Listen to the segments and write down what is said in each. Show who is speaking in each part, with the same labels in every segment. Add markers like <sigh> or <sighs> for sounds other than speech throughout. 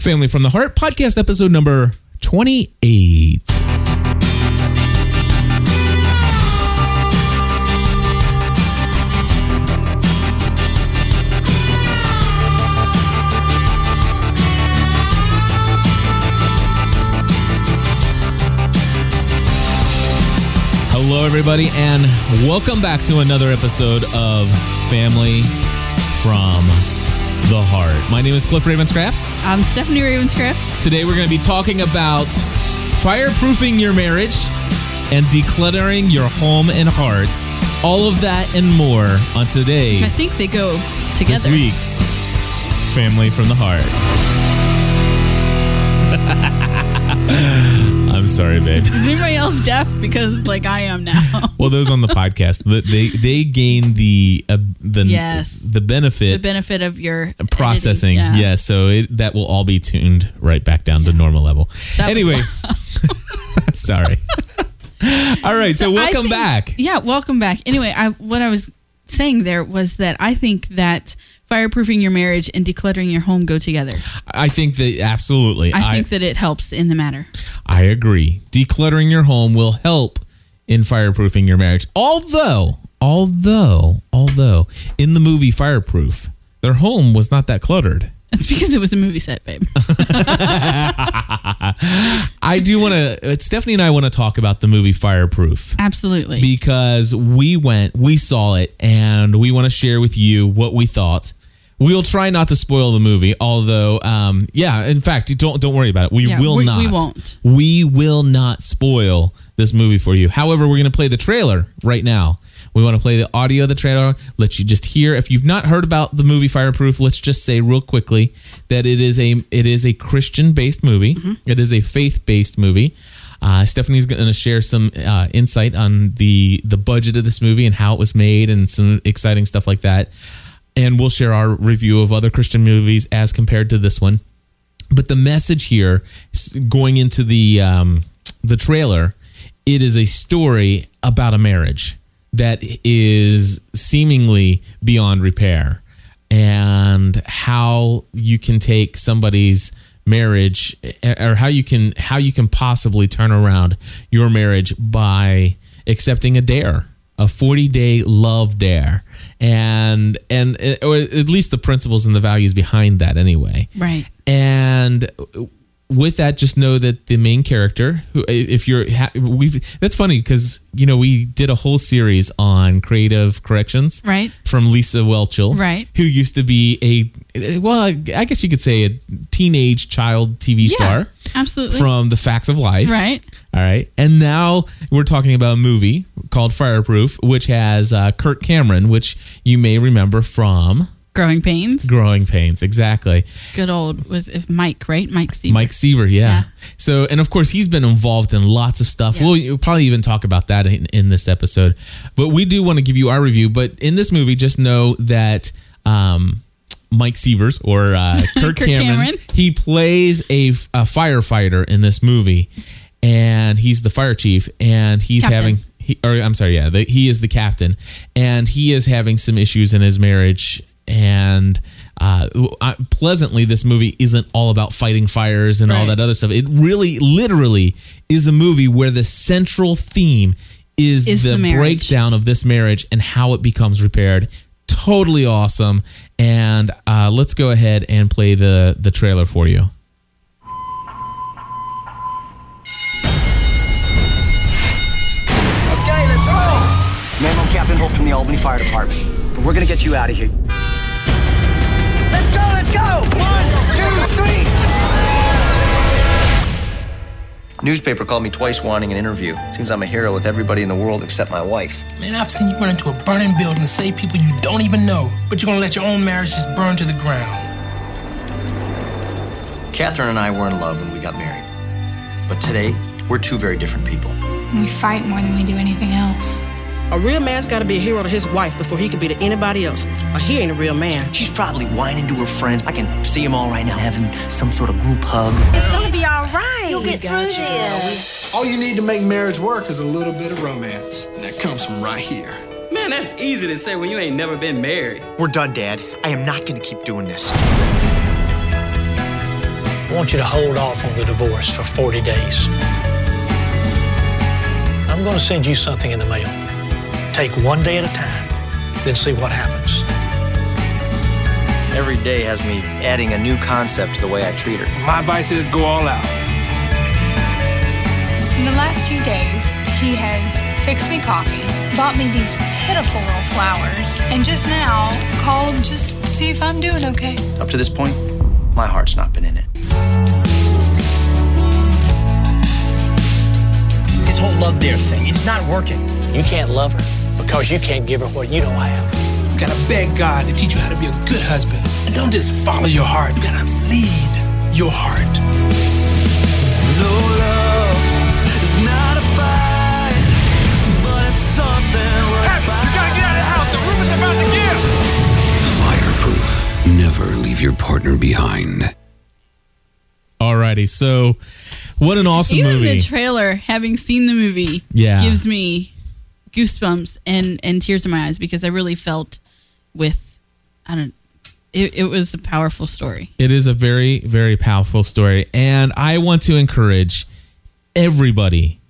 Speaker 1: Family from the Heart podcast episode number 28. Hello, everybody, and welcome back to another episode of Family from the Heart. My name is Cliff Ravenscraft.
Speaker 2: I'm Stephanie Ravenscraft.
Speaker 1: Today, we're going to be talking about fireproofing your marriage and decluttering your home and heart. All of that and more on today's
Speaker 2: I think they go together.
Speaker 1: this week's Family from the Heart. <laughs> I'm sorry, babe.
Speaker 2: Is anybody else deaf? Because like I am now. <laughs>
Speaker 1: Well, those on the podcast, they they gain the uh, the
Speaker 2: Yes.
Speaker 1: the benefit
Speaker 2: the benefit of your
Speaker 1: processing.
Speaker 2: editing.
Speaker 1: Yes, so it, that will all be tuned right back down to normal level.
Speaker 2: That
Speaker 1: anyway, <laughs> <laughs> sorry. all right, so,
Speaker 2: I
Speaker 1: welcome
Speaker 2: think-
Speaker 1: back.
Speaker 2: Yeah, welcome back. Anyway, I what I was saying there was that I think that fireproofing your marriage and decluttering your home go together.
Speaker 1: I think that absolutely.
Speaker 2: I
Speaker 1: I
Speaker 2: think that it helps in the matter.
Speaker 1: I agree. Decluttering your home will help in fireproofing your marriage. Although, although, although in the movie Fireproof, their home was not that cluttered.
Speaker 2: It's because it was a movie set, babe. <laughs>
Speaker 1: I do want to. Uh, Stephanie and I want to talk about the movie Fireproof.
Speaker 2: Absolutely.
Speaker 1: because we went, we saw it, and we want to share with you what we thought. We'll try not to spoil the movie, although, um, yeah. In fact, don't don't worry about it. We
Speaker 2: Yeah,
Speaker 1: will
Speaker 2: we-
Speaker 1: not.
Speaker 2: we won't.
Speaker 1: We will not spoil this movie for you. However, we're going to play the trailer right now. We want to play the audio of the trailer. Let you just hear. If you've not heard about the movie Fireproof, let's just say real quickly that it is a it is a Christian based movie.
Speaker 2: Mm-hmm.
Speaker 1: It is a faith based movie. Uh, Stephanie's going to share some uh, insight on the the budget of this movie and how it was made and some exciting stuff like that. And we'll share our review of other Christian movies as compared to this one. But the message here, going into the um, the trailer, it is a story about a marriage that is seemingly beyond repair, and how you can take somebody's marriage, eh, or how you can how you can possibly turn around your marriage by accepting a dare a 40 day love dare and and eh, or at least the principles and the values behind that anyway
Speaker 2: right.
Speaker 1: and with that just know that the main character who if you're we've that's funny because you know we did a whole series on creative corrections
Speaker 2: Right.
Speaker 1: from lisa whelchel
Speaker 2: Right.
Speaker 1: who used to be a well i guess you could say a teenage child tv
Speaker 2: Yeah.
Speaker 1: star
Speaker 2: Absolutely.
Speaker 1: from the facts of life
Speaker 2: right.
Speaker 1: all right. And now we're talking about a movie called Fireproof, which has uh, Kirk Cameron, which you may remember from
Speaker 2: Growing pains.
Speaker 1: Growing Pains. Exactly.
Speaker 2: Good old with Mike, right? Mike Steve.
Speaker 1: Mike Seaver, yeah.
Speaker 2: Yeah.
Speaker 1: So, and of course, he's been involved in lots of stuff.
Speaker 2: Yeah.
Speaker 1: We'll, we'll probably even talk about that in, in this episode. But we do want to give you our review. But in this movie, just know that um, Mike Sievers or uh, <laughs> Kirk,
Speaker 2: Kirk
Speaker 1: Cameron,
Speaker 2: Cameron.
Speaker 1: he plays a, a firefighter in this movie, and he's the fire chief, and he's
Speaker 2: Captain.
Speaker 1: having. He, or I'm sorry, yeah, the, he is the captain, and he is having some issues in his marriage. And uh, pleasantly, this movie isn't all about fighting fires and all that other stuff. It really, literally, is a movie where the central theme is,
Speaker 2: Is
Speaker 1: the,
Speaker 2: the
Speaker 1: breakdown of this marriage and how it becomes repaired. Totally awesome. And uh, let's go ahead and play the the trailer for you.
Speaker 3: Okay, let's go! Man, I'm Captain Holt from the Albany Fire Department. We're gonna get you out of here. Let's go, let's go! One, two, three! Newspaper called me twice wanting an interview. Seems I'm a hero with everybody in the world except my wife.
Speaker 4: Man, I've seen you run into a burning building and save people you don't even know, but you're gonna let your own marriage just burn to the ground.
Speaker 3: Catherine and I were in love when we got married. But today, we're two very different people.
Speaker 5: We fight more than we do anything else.
Speaker 6: A real man's got to be a hero to his wife before he can be to anybody else. Or he ain't a real man.
Speaker 3: She's probably whining to her friends. I can see them all right now having some sort of group hug.
Speaker 7: It's gonna be all right. You'll get through this.
Speaker 8: All you need to make marriage work is a little bit of romance. And that comes from right here.
Speaker 9: Man, that's easy to say when you ain't never been married.
Speaker 10: We're done, Dad. I am not going to keep doing this. I want you to hold off on the divorce for 40 days. I'm going to send you something in the mail. Take one day at a time, then see what happens.
Speaker 11: Every day has me adding a new concept to the way I treat her.
Speaker 4: My advice is go all out.
Speaker 5: In the last few days, he has fixed me coffee, bought me these pitiful little flowers, and just now called just to see if I'm doing okay.
Speaker 11: Up to this point, my heart's not been in it.
Speaker 10: This whole love dare thing, it's not working. You can't love her because you can't give her what you don't have.
Speaker 4: You gotta beg God to teach you how to be a good husband. And don't just follow your heart, you gotta lead your heart.
Speaker 12: No love is not a fight, but it's something worth
Speaker 13: Hey, you gotta get out of the house. The room is about to give.
Speaker 14: Fireproof. Never leave your partner behind.
Speaker 1: Alrighty, so what an awesome
Speaker 2: Even
Speaker 1: movie!
Speaker 2: the trailer, having seen the movie,
Speaker 1: Yeah.
Speaker 2: gives me goosebumps and and tears in my eyes because I really felt with I don't. It, it was a powerful story.
Speaker 1: It is a very, very powerful story. And I want to encourage everybody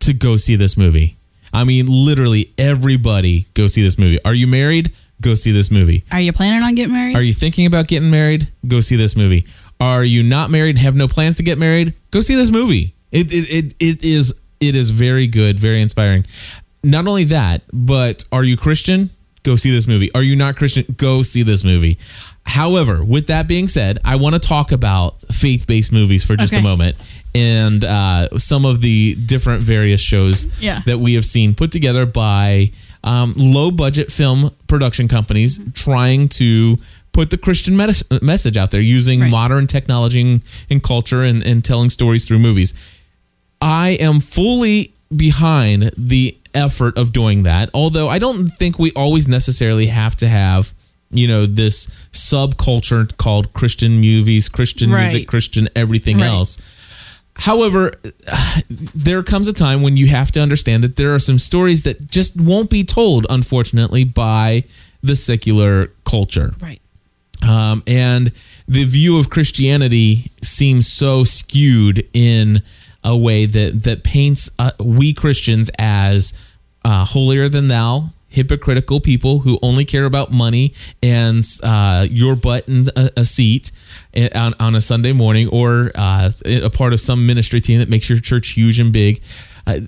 Speaker 1: to go see this movie. I mean, literally everybody go see this movie. Are you married? Go see this movie.
Speaker 2: Are you planning on getting married?
Speaker 1: Are you thinking about getting married? Go see this movie. Are you not married and have no plans to get married? Go see this movie. It it, it, it is it is very good, very inspiring. Not only that, but are you Christian? Go see this movie. Are you not Christian? Go see this movie. However, with that being said, I want to talk about faith-based movies for just
Speaker 2: Okay.
Speaker 1: a moment and uh, some of the different various shows
Speaker 2: Yeah.
Speaker 1: that we have seen put together by um, low budget film production companies trying to put the Christian mes- message out there using modern technology and, and culture and, and telling stories through movies. I am fully behind the effort of doing that, although I don't think we always necessarily have to have. You know, this subculture called Christian movies, Christian
Speaker 2: Right.
Speaker 1: music, Christian everything
Speaker 2: Right.
Speaker 1: else. However, there comes a time when you have to understand that there are some stories that just won't be told, unfortunately, by the secular culture.
Speaker 2: Right.
Speaker 1: Um, and the view of Christianity seems so skewed in a way that that paints uh, we Christians as uh, holier than thou, hypocritical people who only care about money and uh, your butt and a, a seat eh, on, on a Sunday morning, or uh, a part of some ministry team that makes your church huge and big. Uh,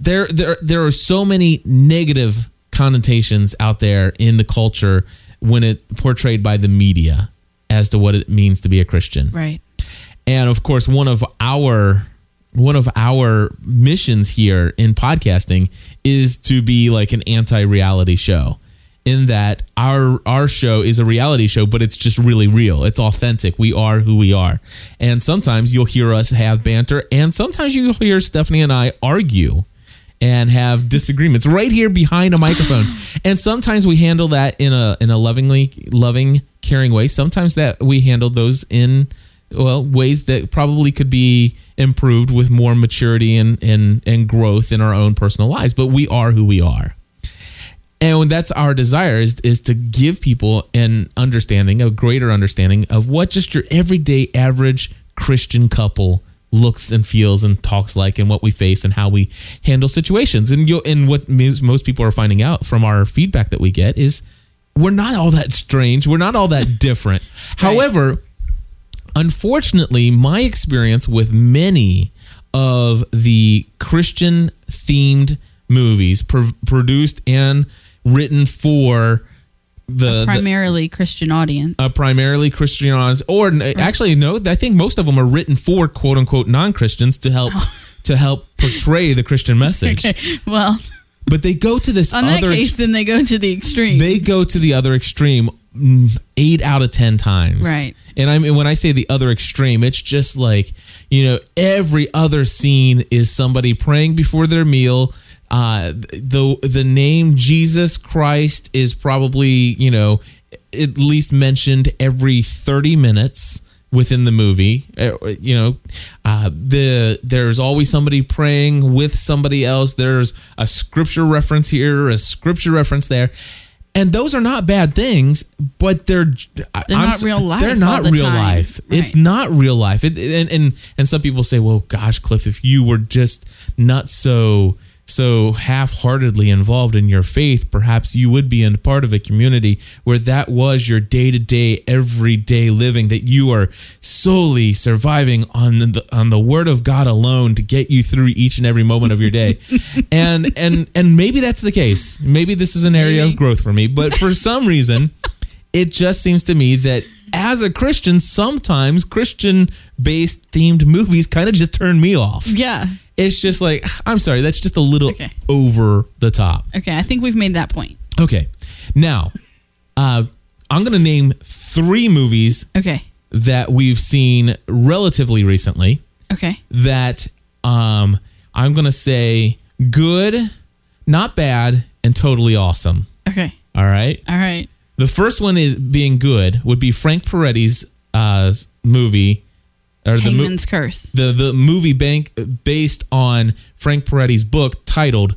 Speaker 1: there, there, there are so many negative connotations out there in the culture when it portrayed by the media as to what it means to be a Christian.
Speaker 2: Right.
Speaker 1: And of course, one of our one of our missions here in podcasting is to be like an anti-reality show. In that our our show is a reality show, but it's just really real. It's authentic. We are who we are. And sometimes you'll hear us have banter, and sometimes you'll hear Stephanie and I argue and have disagreements right here behind a microphone. <sighs> and sometimes we handle that in a in a lovingly loving, caring way. Sometimes that we handle those in well ways that probably could be improved with more maturity and and and growth in our own personal lives. But we are who we are. And that's our desire is, is to give people an understanding, a greater understanding of what just your everyday average Christian couple looks and feels and talks like and what we face and how we handle situations. And you and what most most people are finding out from our feedback that we get is we're not all that strange. We're not all that different. <laughs> However, unfortunately, my experience with many of the Christian themed movies pro- produced and written for the, the
Speaker 2: Primarily Christian audience.
Speaker 1: uh, primarily Christian audience, or n- actually no, I think most of them are written for quote unquote non Christians to help to help portray the Christian <laughs> message.
Speaker 2: Okay. Well,
Speaker 1: But they go to this
Speaker 2: on that
Speaker 1: other
Speaker 2: case, then they go to the extreme.
Speaker 1: they go to the other extreme eight out of ten times.
Speaker 2: Right.
Speaker 1: and i mean when i say the other extreme it's just like you know every other scene is somebody praying before their meal. Uh the the name jesus christ is probably you know at least mentioned every 30 minutes within the movie. Uh, you know uh, the there's always somebody praying with somebody else. There's a scripture reference here a scripture reference there and those are not bad things, but they're
Speaker 2: They're not real life
Speaker 1: They're not
Speaker 2: the
Speaker 1: real
Speaker 2: time.
Speaker 1: life. It's not real life. It, and and and some people say, "Well, gosh, Cliff, if you were just not so so half-heartedly involved in your faith, perhaps you would be in part of a community where that was your day-to-day, everyday living. That you are solely surviving on the on the Word of God alone to get you through each and every moment of your day." <laughs> and and and maybe that's the case. Maybe this is an area of growth for me, but for some reason <laughs> it just seems to me that as a Christian, sometimes Christian based themed movies kind of just turn me off.
Speaker 2: Yeah.
Speaker 1: It's just like, I'm sorry, that's just a little over the top.
Speaker 2: Okay, I think we've made that point.
Speaker 1: Okay. Now, uh, I'm going to name three movies
Speaker 2: Okay.
Speaker 1: that we've seen relatively recently
Speaker 2: Okay.
Speaker 1: that um, I'm going to say good, not bad, and totally awesome.
Speaker 2: Okay.
Speaker 1: All right.
Speaker 2: All right.
Speaker 1: The first one is being good would be Frank Peretti's uh, movie or the mo-
Speaker 2: Hangman's Curse.
Speaker 1: the the movie bank based on Frank Peretti's book titled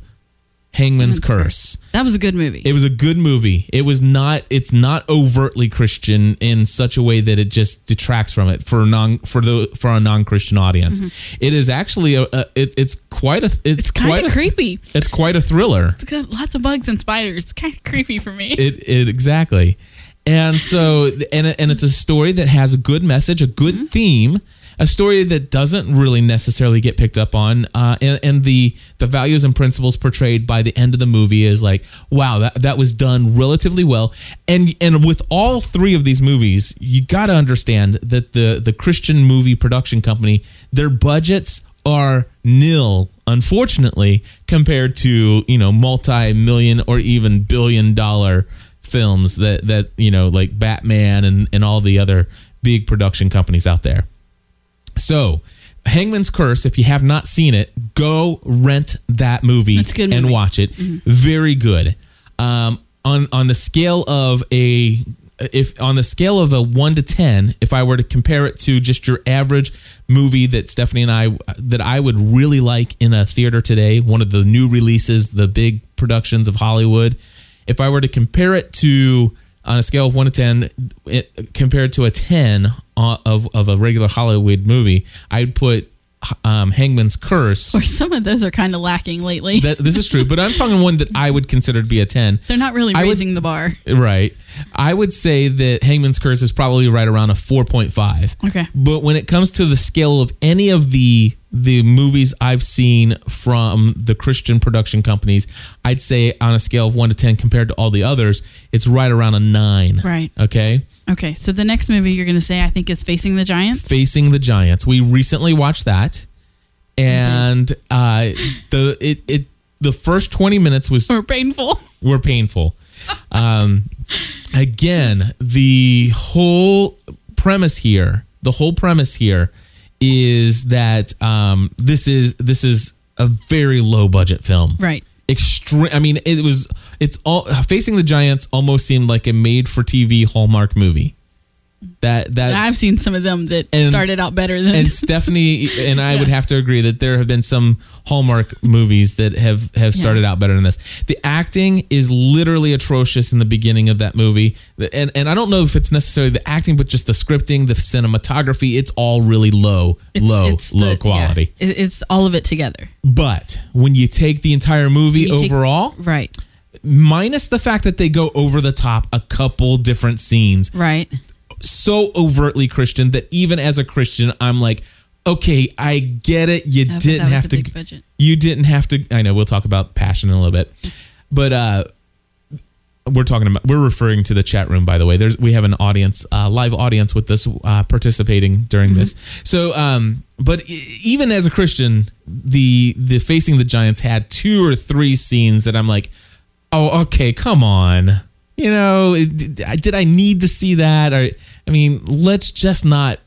Speaker 1: Hangman's Curse.
Speaker 2: That was a good movie.
Speaker 1: It was a good movie. It was not. It's not overtly Christian in such a way that it just detracts from it for non for the for a non Christian audience.
Speaker 2: Mhm.
Speaker 1: It is actually a. a it, it's quite a. It's,
Speaker 2: kind of creepy.
Speaker 1: It's quite a thriller.
Speaker 2: It's got lots of bugs and spiders. It's kind of creepy for me.
Speaker 1: It, it exactly, and so and and it's a story that has a good message, a good
Speaker 2: Mm-hmm.
Speaker 1: theme, a story that doesn't really necessarily get picked up on, uh, and, and the the values and principles portrayed by the end of the movie is like, wow, that that was done relatively well, and and with all three of these movies, you got to understand that the the Christian movie production company, their budgets are nil unfortunately compared to you know multi-million or even billion dollar films that that you know like batman and and all the other big production companies out there. So hangman's curse if you have not seen it go rent that movie
Speaker 2: good
Speaker 1: and watch it.
Speaker 2: Mhm.
Speaker 1: very good. Um on on the scale of a if on the scale of a 1 to 10 if i were to compare it to just your average movie that stephanie and i that i would really like in a theater today one of the new releases the big productions of hollywood if i were to compare it to on a scale of 1 to 10 it, compared to a ten uh, of, of a regular hollywood movie i'd put um, hangman's curse
Speaker 2: Or some of those are kind of lacking lately.
Speaker 1: that, this is true but i'm talking one that i would consider to be a 10
Speaker 2: They're not really
Speaker 1: I would-
Speaker 2: raising the bar.
Speaker 1: Right. I would say that Hangman's Curse is probably right around a 4.5.
Speaker 2: Okay.
Speaker 1: But when it comes to the scale of any of the the movies I've seen from the Christian production companies, I'd say on a scale of 1 to 10 compared to all the others, it's right around a 9.
Speaker 2: Right.
Speaker 1: Okay?
Speaker 2: Okay, so the next movie you're going to say, I think, is Facing the Giants.
Speaker 1: Facing the Giants. We recently watched that. And uh the it it the first 20 minutes was
Speaker 2: Or painful.
Speaker 1: were painful. Um, again, the whole premise here, the whole premise here is that um, this is this is a very low budget film.
Speaker 2: Right.
Speaker 1: Extreme. I mean, it was. It's all facing the giants. Almost seemed like a made for TV Hallmark movie. That that
Speaker 2: I've seen some of them that
Speaker 1: And-
Speaker 2: started out better than
Speaker 1: and <laughs> Stephanie and I would have to agree that there have been some Hallmark movies that have have started out better than this. The acting is literally atrocious in the beginning of that movie, and and I don't know if it's necessarily the acting, but just the scripting, the cinematography. It's all really low,
Speaker 2: It's-
Speaker 1: low,
Speaker 2: it's
Speaker 1: low
Speaker 2: yeah,
Speaker 1: quality.
Speaker 2: it- it's all of it together.
Speaker 1: But when you take the entire movie
Speaker 2: You take-
Speaker 1: overall,
Speaker 2: right,
Speaker 1: minus the fact that they go over the top a couple different scenes,
Speaker 2: right,
Speaker 1: so overtly Christian that even as a Christian, I'm like, okay, I get it. You
Speaker 2: but
Speaker 1: didn't have to.
Speaker 2: budget.
Speaker 1: You didn't have to. I know we'll talk about passion in a little bit, but uh, we're talking about we're referring to the chat room. By the way, there's we have an audience, uh, live audience with this uh, participating during this. So, um, but even as a Christian, the the facing the Giants had two or three scenes that I'm like, oh, okay, come on. You know, did, did I need to see that? Or I mean, let's just not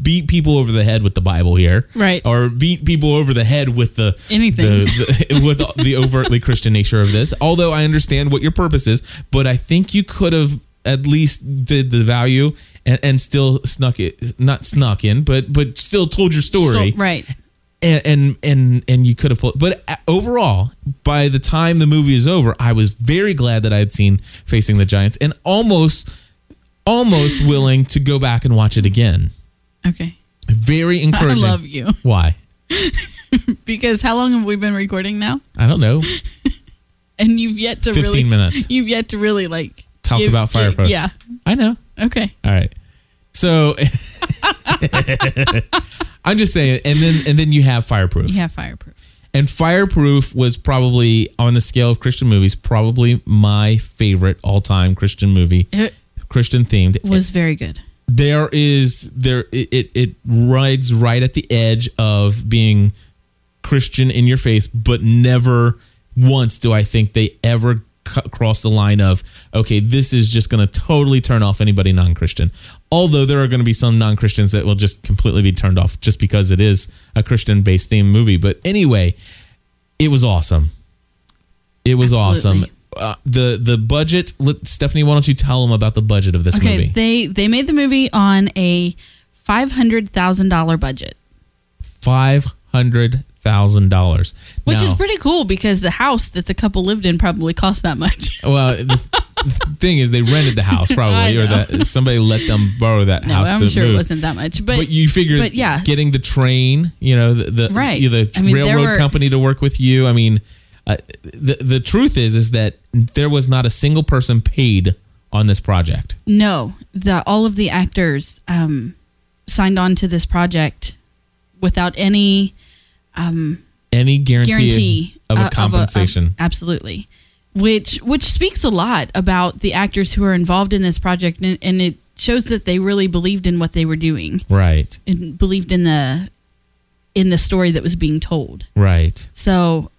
Speaker 1: beat people over the head with the Bible here,
Speaker 2: Right.
Speaker 1: Or beat people over the head with the
Speaker 2: Anything.
Speaker 1: the, the, <laughs> with the overtly Christian nature of this. Although I understand what your purpose is, but I think you could have at least did the value and, and still snuck it, not snuck in, but but still told your story,
Speaker 2: right.
Speaker 1: And and and, and you could have pulled. But uh, overall, by the time the movie is over, I was very glad that I had seen Facing the Giants and almost, almost willing to go back and watch it again.
Speaker 2: Okay.
Speaker 1: Very <laughs> encouraging.
Speaker 2: I love you
Speaker 1: Why? <laughs>
Speaker 2: because how long have we been recording now?
Speaker 1: I don't know. <laughs>
Speaker 2: And you've yet to
Speaker 1: 15
Speaker 2: really
Speaker 1: minutes.
Speaker 2: You've yet to really like
Speaker 1: Talk
Speaker 2: give-
Speaker 1: about
Speaker 2: give-
Speaker 1: Fireproof.
Speaker 2: Yeah.
Speaker 1: I know.
Speaker 2: Okay.
Speaker 1: All right. So I'm just saying, and then and then you have Fireproof.
Speaker 2: You have fireproof.
Speaker 1: And Fireproof was probably on the scale of Christian movies, probably my favorite all-time Christian movie,
Speaker 2: It
Speaker 1: Christian themed.
Speaker 2: was very good.
Speaker 1: There is there it, it it rides right at the edge of being Christian in your face, but never once do I think they ever cut, cross the line of okay, this is just going to totally turn off anybody non-Christian. Although there are going to be some non-Christians that will just completely be turned off just because it is a Christian-based theme movie. But anyway, it was awesome. It was
Speaker 2: Absolutely.
Speaker 1: awesome. Uh, the the budget. Let, Stephanie, why don't you tell them about the budget of this
Speaker 2: okay,
Speaker 1: movie?
Speaker 2: they they made the movie on a five hundred thousand dollar budget,
Speaker 1: Five hundred thousand dollars,
Speaker 2: which is pretty cool because the house that the couple lived in probably cost that much. <laughs>
Speaker 1: Well, the, the thing is, they rented the house <laughs> probably, or that somebody let them borrow that
Speaker 2: No,
Speaker 1: house
Speaker 2: I'm sure
Speaker 1: move.
Speaker 2: it wasn't that much, but
Speaker 1: but you figure,
Speaker 2: but yeah,
Speaker 1: getting the train, you know, the, the
Speaker 2: Right.
Speaker 1: the
Speaker 2: I mean,
Speaker 1: railroad
Speaker 2: were-
Speaker 1: company to work with you. I mean, uh, the the truth is, is that there was not a single person paid on this project.
Speaker 2: No, the all of the actors um, signed on to this project without any um,
Speaker 1: Any guarantee,
Speaker 2: guarantee
Speaker 1: of a compensation.
Speaker 2: absolutely, which which speaks a lot about the actors who are involved in this project, and, and it shows that they really believed in what they were doing
Speaker 1: right,
Speaker 2: and believed in the in the story that was being told.
Speaker 1: right.
Speaker 2: So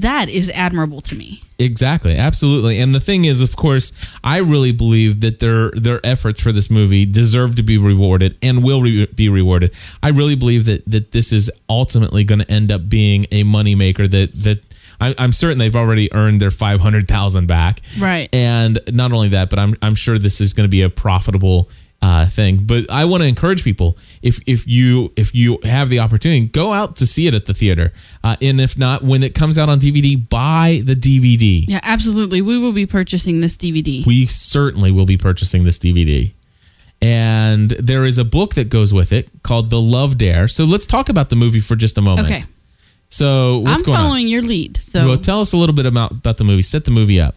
Speaker 2: that is admirable to me.
Speaker 1: Exactly, absolutely. And the thing is, of course, I really believe that their their efforts for this movie deserve to be rewarded and will re- be rewarded. I really believe that that this is ultimately going to end up being a moneymaker. That that I, I'm certain they've already earned their five hundred thousand back.
Speaker 2: Right.
Speaker 1: And not only that, but I'm I'm sure this is going to be a profitable uh, thing. But I want to encourage people if if you if you have the opportunity, go out to see it at the theater. Uh, and if not, when it comes out on DVD, buy the DVD.
Speaker 2: Yeah, absolutely. We will be purchasing this DVD.
Speaker 1: We certainly will be purchasing this DVD. And there is a book that goes with it called The Love Dare. So let's talk about the movie for just a moment.
Speaker 2: Okay.
Speaker 1: So what's
Speaker 2: I'm following your lead. So
Speaker 1: on? Well, tell us a little bit about, about the movie. Set the movie up.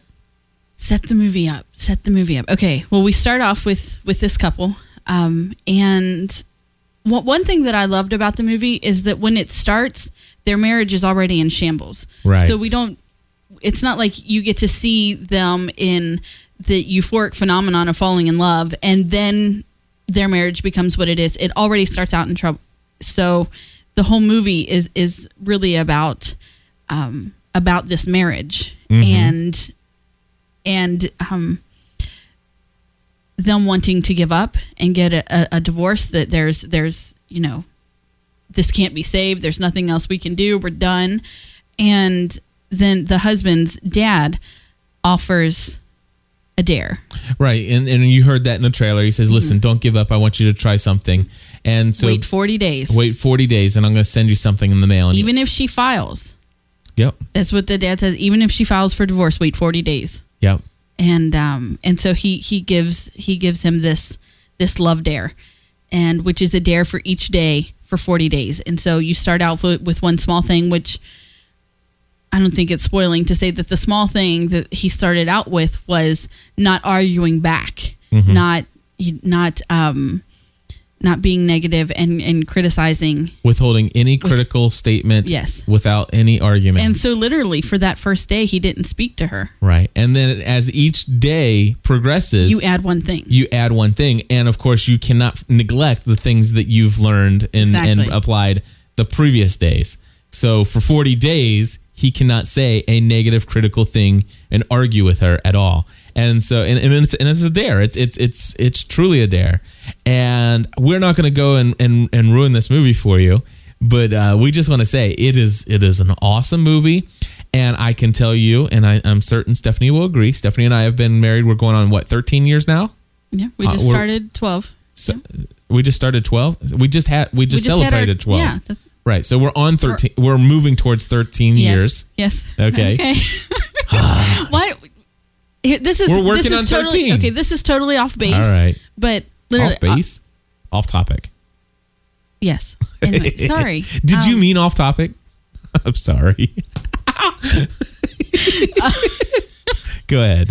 Speaker 2: Set the movie up. Set the movie up. Okay well we start off with with this couple um and what one thing that i loved about the movie is that when it starts their marriage is already in shambles.
Speaker 1: Right.
Speaker 2: so we don't it's not like you get to see them in the euphoric phenomenon of falling in love and then their marriage becomes what it is. It already starts out in trouble. So the whole movie is is really about um about this marriage.
Speaker 15: Mhm.
Speaker 2: and and um, them wanting to give up and get a, a, divorce that there's there's you know this can't be saved there's nothing else we can do we're done and then the husband's dad offers a dare
Speaker 1: Right. And, and you heard that in the trailer. He says, listen, don't give up. I want you to try something. And so
Speaker 2: Mm-hmm. wait 40 days
Speaker 1: wait 40 days and I'm going to send you something in the mail. And
Speaker 2: even if she files
Speaker 1: Yep.
Speaker 2: that's what the dad says even if she files for divorce wait 40 days
Speaker 1: Yep.
Speaker 2: and um and so he he gives he gives him this this love dare and which is a dare for each day for 40 days and so you start out with, with one small thing which i don't think it's spoiling to say that the small thing that he started out with was not arguing back
Speaker 1: Mhm.
Speaker 2: not not um not being negative and and criticizing
Speaker 1: Withholding any critical statement
Speaker 2: Yes.
Speaker 1: without any argument.
Speaker 2: and so literally for that first day he didn't speak to her
Speaker 1: Right. And then as each day progresses,
Speaker 2: you add one thing
Speaker 1: you add one thing. And of course, you cannot neglect the things that you've learned and, and applied the previous days. So for 40 days, he cannot say a negative critical thing and argue with her at all. And so, and, and, it's, and it's a dare. It's, it's, it's, it's truly a dare. And we're not going to go and, and, and ruin this movie for you. But uh, we just want to say it is it is an awesome movie, and I can tell you, and I, I'm certain Stephanie will agree. Stephanie and I have been married. We're going on what 13 years now.
Speaker 2: yeah we
Speaker 1: Uh,
Speaker 2: just
Speaker 1: we're-
Speaker 2: started 12
Speaker 1: So we just started 12. We just had we just
Speaker 2: We just had our-
Speaker 1: celebrated 12.
Speaker 2: yeah, that's-
Speaker 1: Right. So we're on 13. We're moving towards 13
Speaker 2: Yes.
Speaker 1: years.
Speaker 2: Yes.
Speaker 1: Okay. <laughs>
Speaker 2: Okay. <laughs> Why? Here, This is
Speaker 1: We're working
Speaker 2: this is
Speaker 1: on
Speaker 2: totally
Speaker 1: 13.
Speaker 2: okay. This is totally off base.
Speaker 1: All right.
Speaker 2: But literally,
Speaker 1: Off base? off topic.
Speaker 2: uh, yes. Anyway, <laughs> sorry.
Speaker 1: Did you
Speaker 2: Um,
Speaker 1: mean off topic? <laughs> I'm sorry. <laughs> Go ahead.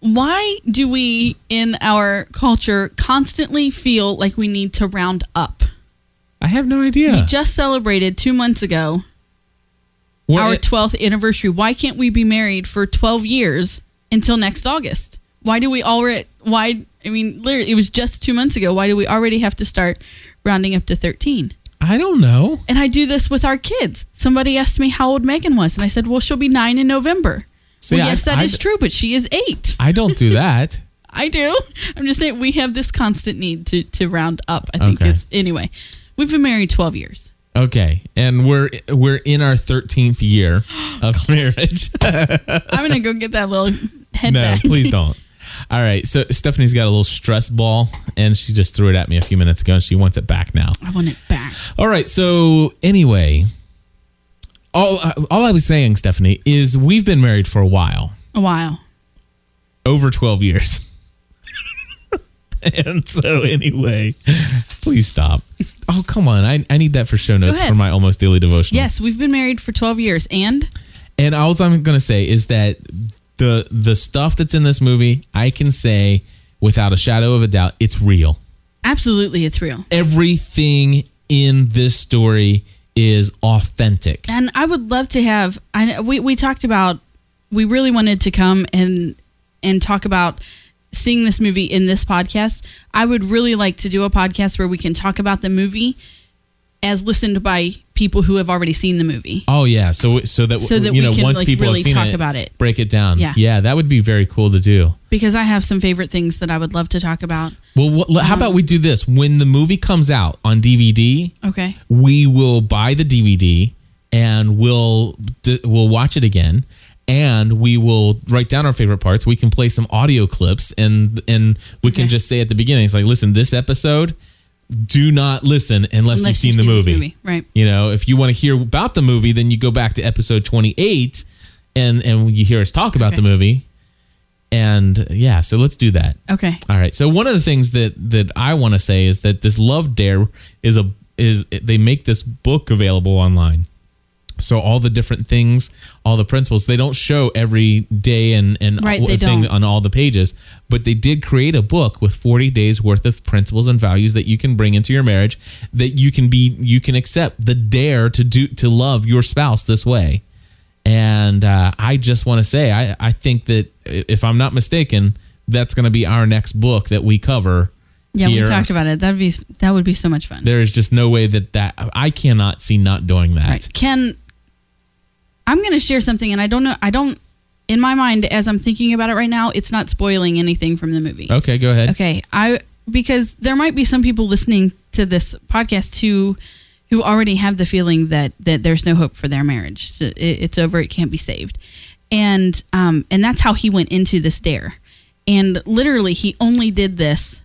Speaker 2: why do we in our culture constantly feel like we need to round up?
Speaker 1: I have no idea.
Speaker 2: We just celebrated two months ago Our 12th anniversary. Why can't we be married for 12 years until next August? Why do we already, why, I mean, literally, it was just two months ago. Why do we already have to start rounding up to 13?
Speaker 1: I don't know.
Speaker 2: And I do this with our kids. Somebody asked me how old Megan was, and I said, well, she'll be nine in November.
Speaker 1: See,
Speaker 2: well,
Speaker 1: I-
Speaker 2: yes, that is
Speaker 1: I-
Speaker 2: true, but she is eight.
Speaker 1: I don't do <laughs> that.
Speaker 2: I do. I'm just saying we have this constant need to to round up. I think
Speaker 1: Okay.
Speaker 2: it's anyway. We've been married 12 years.
Speaker 1: Okay, and we're we're in our 13th year <gasps> of oh, marriage. <laughs>
Speaker 2: I'm gonna go get that little head
Speaker 1: no,
Speaker 2: back.
Speaker 1: please <laughs> don't. All right, so Stephanie's got a little stress ball, and she just threw it at me a few minutes ago, and she wants it back now.
Speaker 2: I want it back.
Speaker 1: All right, so anyway, all uh, all I was saying, Stephanie, is we've been married for a while,
Speaker 2: A while.
Speaker 1: over 12 years. <laughs> and so anyway, please stop. Oh, come on. I, I need that for show notes
Speaker 2: ahead.
Speaker 1: for my almost daily devotional.
Speaker 2: Yes, we've been married for 12 years, and
Speaker 1: And all I'm going to say is that the the stuff that's in this movie, I can say without a shadow of a doubt, it's real.
Speaker 2: absolutely, it's real.
Speaker 1: Everything in this story is authentic.
Speaker 2: And I would love to have. I we we talked about. We really wanted to come and and talk about seeing this movie in this podcast. I would really like to do a podcast where we can talk about the movie as listened by people who have already seen the movie.
Speaker 1: Oh yeah, so so that,
Speaker 2: So that
Speaker 1: you
Speaker 2: we
Speaker 1: know
Speaker 2: can,
Speaker 1: once
Speaker 2: like,
Speaker 1: people
Speaker 2: really
Speaker 1: have seen
Speaker 2: talk
Speaker 1: it,
Speaker 2: about it.
Speaker 1: break it down.
Speaker 2: Yeah.
Speaker 1: yeah, that would be very cool to do.
Speaker 2: Because I have some favorite things that I would love to talk about.
Speaker 1: Well, what, how about we do this when the movie comes out on DVD?
Speaker 2: Okay.
Speaker 1: we will buy the DVD and we'll we'll watch it again and we will write down our favorite parts. We can play some audio clips and and we can just say at the beginning, it's like, listen, this episode, do not listen unless, you've seen
Speaker 2: you've
Speaker 1: the
Speaker 2: seen
Speaker 1: movie.
Speaker 2: movie, right.
Speaker 1: You know, if you want to hear about the movie, then you go back to episode twenty eight and and you hear us talk about
Speaker 2: Okay.
Speaker 1: the movie. And yeah, so let's do that.
Speaker 2: Okay.
Speaker 1: All right. So one of the things that that I want to say is that this Love Dare is a is they make this book available online. So all the different things, all the principles, they don't show every day and and
Speaker 2: Right,
Speaker 1: all- thing
Speaker 2: don't.
Speaker 1: on all the pages, but they did create a book with 40 days worth of principles and values that you can bring into your marriage that you can be you can accept the dare to do to love your spouse this way. And uh, I just want to say, I, I think that if I'm not mistaken, that's going to be our next book that we cover.
Speaker 2: Yeah,
Speaker 1: here.
Speaker 2: we talked about it. That'd be that would be so much fun.
Speaker 1: There is just no way that that I cannot see not doing that.
Speaker 2: Right. Ken, I'm going to share something, and I don't know. I don't. In my mind, as I'm thinking about it right now, it's not spoiling anything from the movie.
Speaker 1: Okay, go ahead.
Speaker 2: Okay, I because there might be some people listening to this podcast who who already have the feeling that that there's no hope for their marriage. So it, it's over. It can't be saved, and um and that's how he went into this dare, and literally he only did this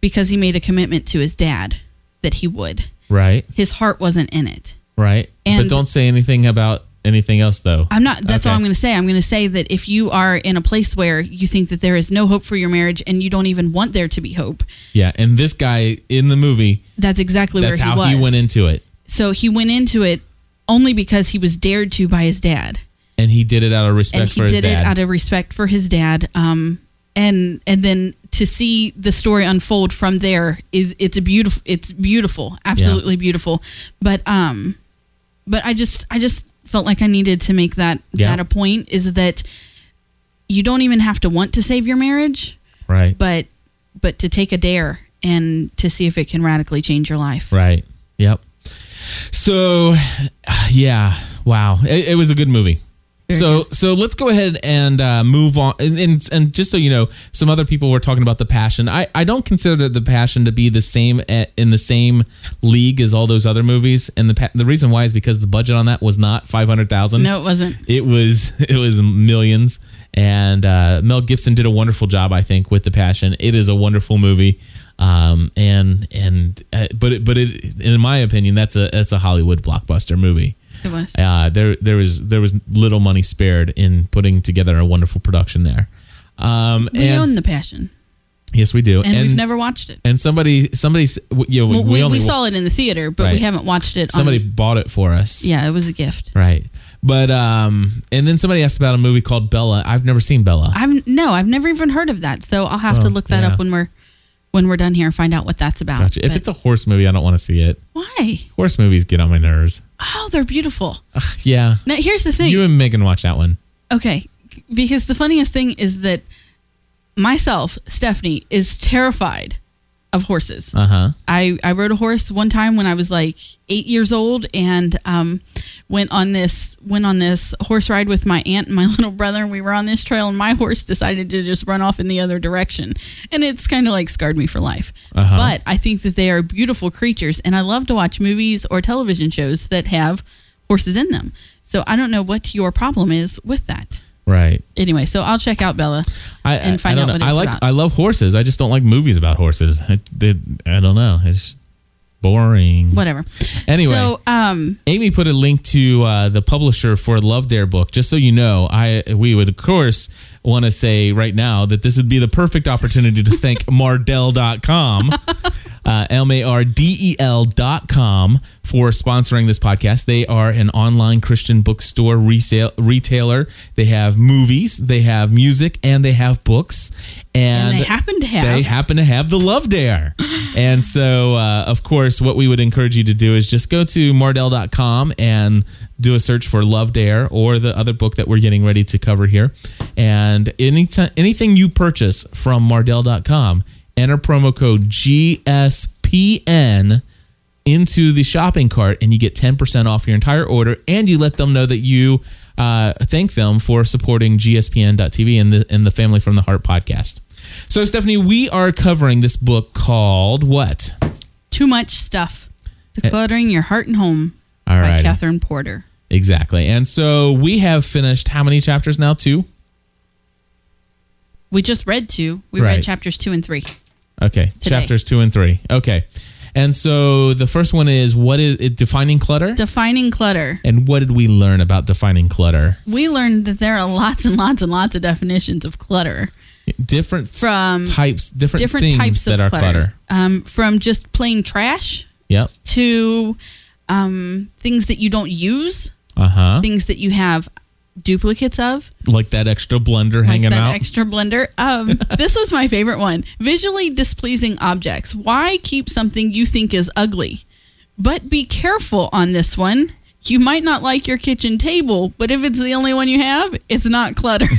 Speaker 2: because he made a commitment to his dad that he would.
Speaker 1: Right,
Speaker 2: His heart wasn't in it.
Speaker 1: right. but don't say anything about anything else, though.
Speaker 2: I'm not. That's all I'm going to say. I'm going to say that if you are in a place where you think that there is no hope for your marriage and you don't even want there to be hope,
Speaker 1: Yeah, and this guy in the movie,
Speaker 2: that's exactly
Speaker 1: that's
Speaker 2: where he
Speaker 1: how
Speaker 2: was.
Speaker 1: he went into it,
Speaker 2: So he went into it only because he was dared to by his dad,
Speaker 1: and he did it out of respect
Speaker 2: and he did
Speaker 1: dad.
Speaker 2: it out of respect for his dad. Um, and and then to see the story unfold from there is it's a beautiful. It's beautiful, absolutely beautiful. But um, but I just I just felt like I needed to make that
Speaker 1: Yeah.
Speaker 2: that a point is that you don't even have to want to save your marriage,
Speaker 1: right,
Speaker 2: but but to take a dare and to see if it can radically change your life.
Speaker 1: right. Yep. So, <sighs> yeah, wow, it, it was a good movie.
Speaker 2: Very
Speaker 1: so so let's go ahead and uh, move on and, and and just so you know some other people were talking about the passion i i don't consider the passion to be the same at, in the same league as all those other movies and the the reason why is because the budget on that was not 500000
Speaker 2: No, it wasn't.
Speaker 1: it was <laughs> it was millions and uh, mel gibson did a wonderful job i think with the passion it is a wonderful movie um and and uh, but but it, but it, in my opinion, that's a that's a Hollywood blockbuster movie.
Speaker 2: It was.
Speaker 1: Uh, there there was there was little money spared in putting together a wonderful production there. Um,
Speaker 2: We
Speaker 1: and
Speaker 2: own the passion,
Speaker 1: yes, we do,
Speaker 2: and, we've never watched it.
Speaker 1: And somebody somebody you know,
Speaker 2: Well, we, we,
Speaker 1: only
Speaker 2: saw it in the theater, but we haven't watched it.
Speaker 1: somebody
Speaker 2: on,
Speaker 1: bought it for us.
Speaker 2: yeah, it was a gift.
Speaker 1: Right. But um and then somebody asked about a movie called Bella. I've never seen Bella.
Speaker 2: I've no, I've never even heard of that, so I'll have
Speaker 1: So,
Speaker 2: to look that
Speaker 1: yeah.
Speaker 2: up when we're when we're done here find out what that's about.
Speaker 1: Gotcha. If
Speaker 2: But
Speaker 1: it's a horse movie, I don't want to see it.
Speaker 2: why?
Speaker 1: Horse movies get on my nerves.
Speaker 2: Oh, they're beautiful.
Speaker 1: Yeah.
Speaker 2: Now here's the thing.
Speaker 1: You and Megan watch that one.
Speaker 2: Okay, because the funniest thing is that myself, Stephanie, is terrified of horses.
Speaker 1: Uh-huh.
Speaker 2: I, I rode a horse one time when I was like eight years old and um, went on this went on this horse ride with my aunt and my <laughs> little brother and we were on this trail and my horse decided to just run off in the other direction and it's kind of like scarred me for life
Speaker 1: Uh-huh.
Speaker 2: but I think that they are beautiful creatures and I love to watch movies or television shows that have horses in them so I don't know what your problem is with that
Speaker 1: Right.
Speaker 2: anyway so I'll check out Bella
Speaker 1: I,
Speaker 2: and find
Speaker 1: I, I
Speaker 2: out what
Speaker 1: I like
Speaker 2: about
Speaker 1: I love horses. I just don't like movies about horses. I, I don't know. It's boring.
Speaker 2: whatever
Speaker 1: Anyway.
Speaker 2: so um
Speaker 1: Amy put a link to uh, the publisher for Love Dare book. Just so you know, I we would of course want to say right now that this would be the perfect opportunity to thank <laughs> Mardel.com, uh, M A R D E L dot com for sponsoring this podcast. They are an online Christian bookstore resale retailer. They have movies, they have music, and they have books. And,
Speaker 2: And they happen to have-
Speaker 1: they happen to have the Love Dare. <gasps> <gasps> and so, uh, of course, what we would encourage you to do is just go to mardel.com and do a search for Love Dare or the other book that we're getting ready to cover here. And anytime, anything you purchase from mardel.com, enter promo code GSPN into the shopping cart and you get 10% off your entire order and you let them know that you uh, thank them for supporting gspn.tv and the, and the family from the heart podcast so stephanie we are covering this book called what
Speaker 2: too much stuff decluttering your heart and home
Speaker 1: Eh. All
Speaker 2: by
Speaker 1: right.
Speaker 2: Kathryn Porter.
Speaker 1: exactly and so we have finished how many chapters now two
Speaker 2: We just read two. We
Speaker 1: Right.
Speaker 2: read chapters two and three.
Speaker 1: okay chapters two and three okay and so the first one is what is it defining clutter
Speaker 2: Defining clutter.
Speaker 1: and what did we learn about defining clutter
Speaker 2: We learned that there are lots and lots and lots of definitions of clutter.
Speaker 1: Different
Speaker 2: From
Speaker 1: types different,
Speaker 2: Different
Speaker 1: things
Speaker 2: types
Speaker 1: that
Speaker 2: of
Speaker 1: are
Speaker 2: clutter.
Speaker 1: clutter
Speaker 2: Um, from just plain trash
Speaker 1: yep
Speaker 2: to um, things that you don't use,
Speaker 1: uh-huh
Speaker 2: things that you have duplicates of,
Speaker 1: like that extra blender
Speaker 2: like
Speaker 1: hanging
Speaker 2: that
Speaker 1: out.
Speaker 2: extra blender. Um, <laughs> this was my favorite one. Visually displeasing objects. Why keep something you think is ugly? But be careful on this one. You might not like your kitchen table, but if it's the only one you have, it's not clutter. <laughs>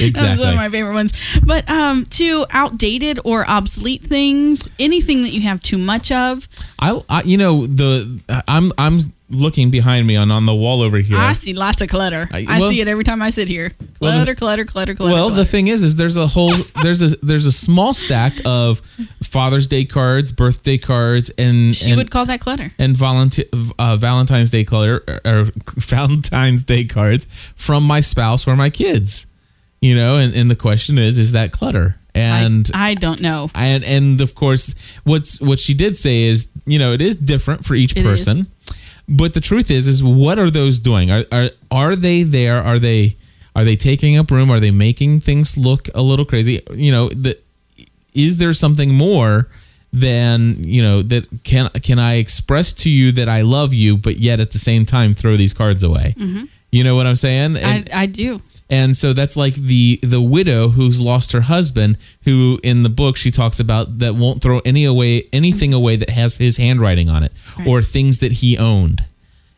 Speaker 1: Exactly.
Speaker 2: one of my favorite ones. But um, to outdated or obsolete things, anything that you have too much of.
Speaker 1: I, I, you know, the I'm I'm looking behind me on on the wall over here.
Speaker 2: I see lots of clutter.
Speaker 1: I-
Speaker 2: I, see it every time I sit here.
Speaker 1: Well,
Speaker 2: Clutter,
Speaker 1: the-
Speaker 2: clutter, clutter, clutter.
Speaker 1: well,
Speaker 2: clutter.
Speaker 1: the thing is, is there's a whole <laughs> there's a there's a small stack of Father's Day cards, birthday cards, and
Speaker 2: she
Speaker 1: and,
Speaker 2: would call that clutter.
Speaker 1: and volunteer, uh, Valentine's Day clutter or <laughs> Valentine's Day cards from my spouse or my kids. You know, and, and the question is, is that clutter? And
Speaker 2: I, I don't know.
Speaker 1: and and of course what's what she did say is you know it is different for each
Speaker 2: It is.
Speaker 1: But the truth is is what are those doing? Are, are are they there? Are they are they taking up room? Are they making things look a little crazy? You know the is there something more than you know that can can i express to you that i love you but yet at the same time throw these cards away?
Speaker 2: Mhm.
Speaker 1: you know what i'm saying? And-
Speaker 2: I, I do.
Speaker 1: And so that's like the the widow who's lost her husband, who in the book she talks about that won't throw any away anything away that has his handwriting on it or things that he owned.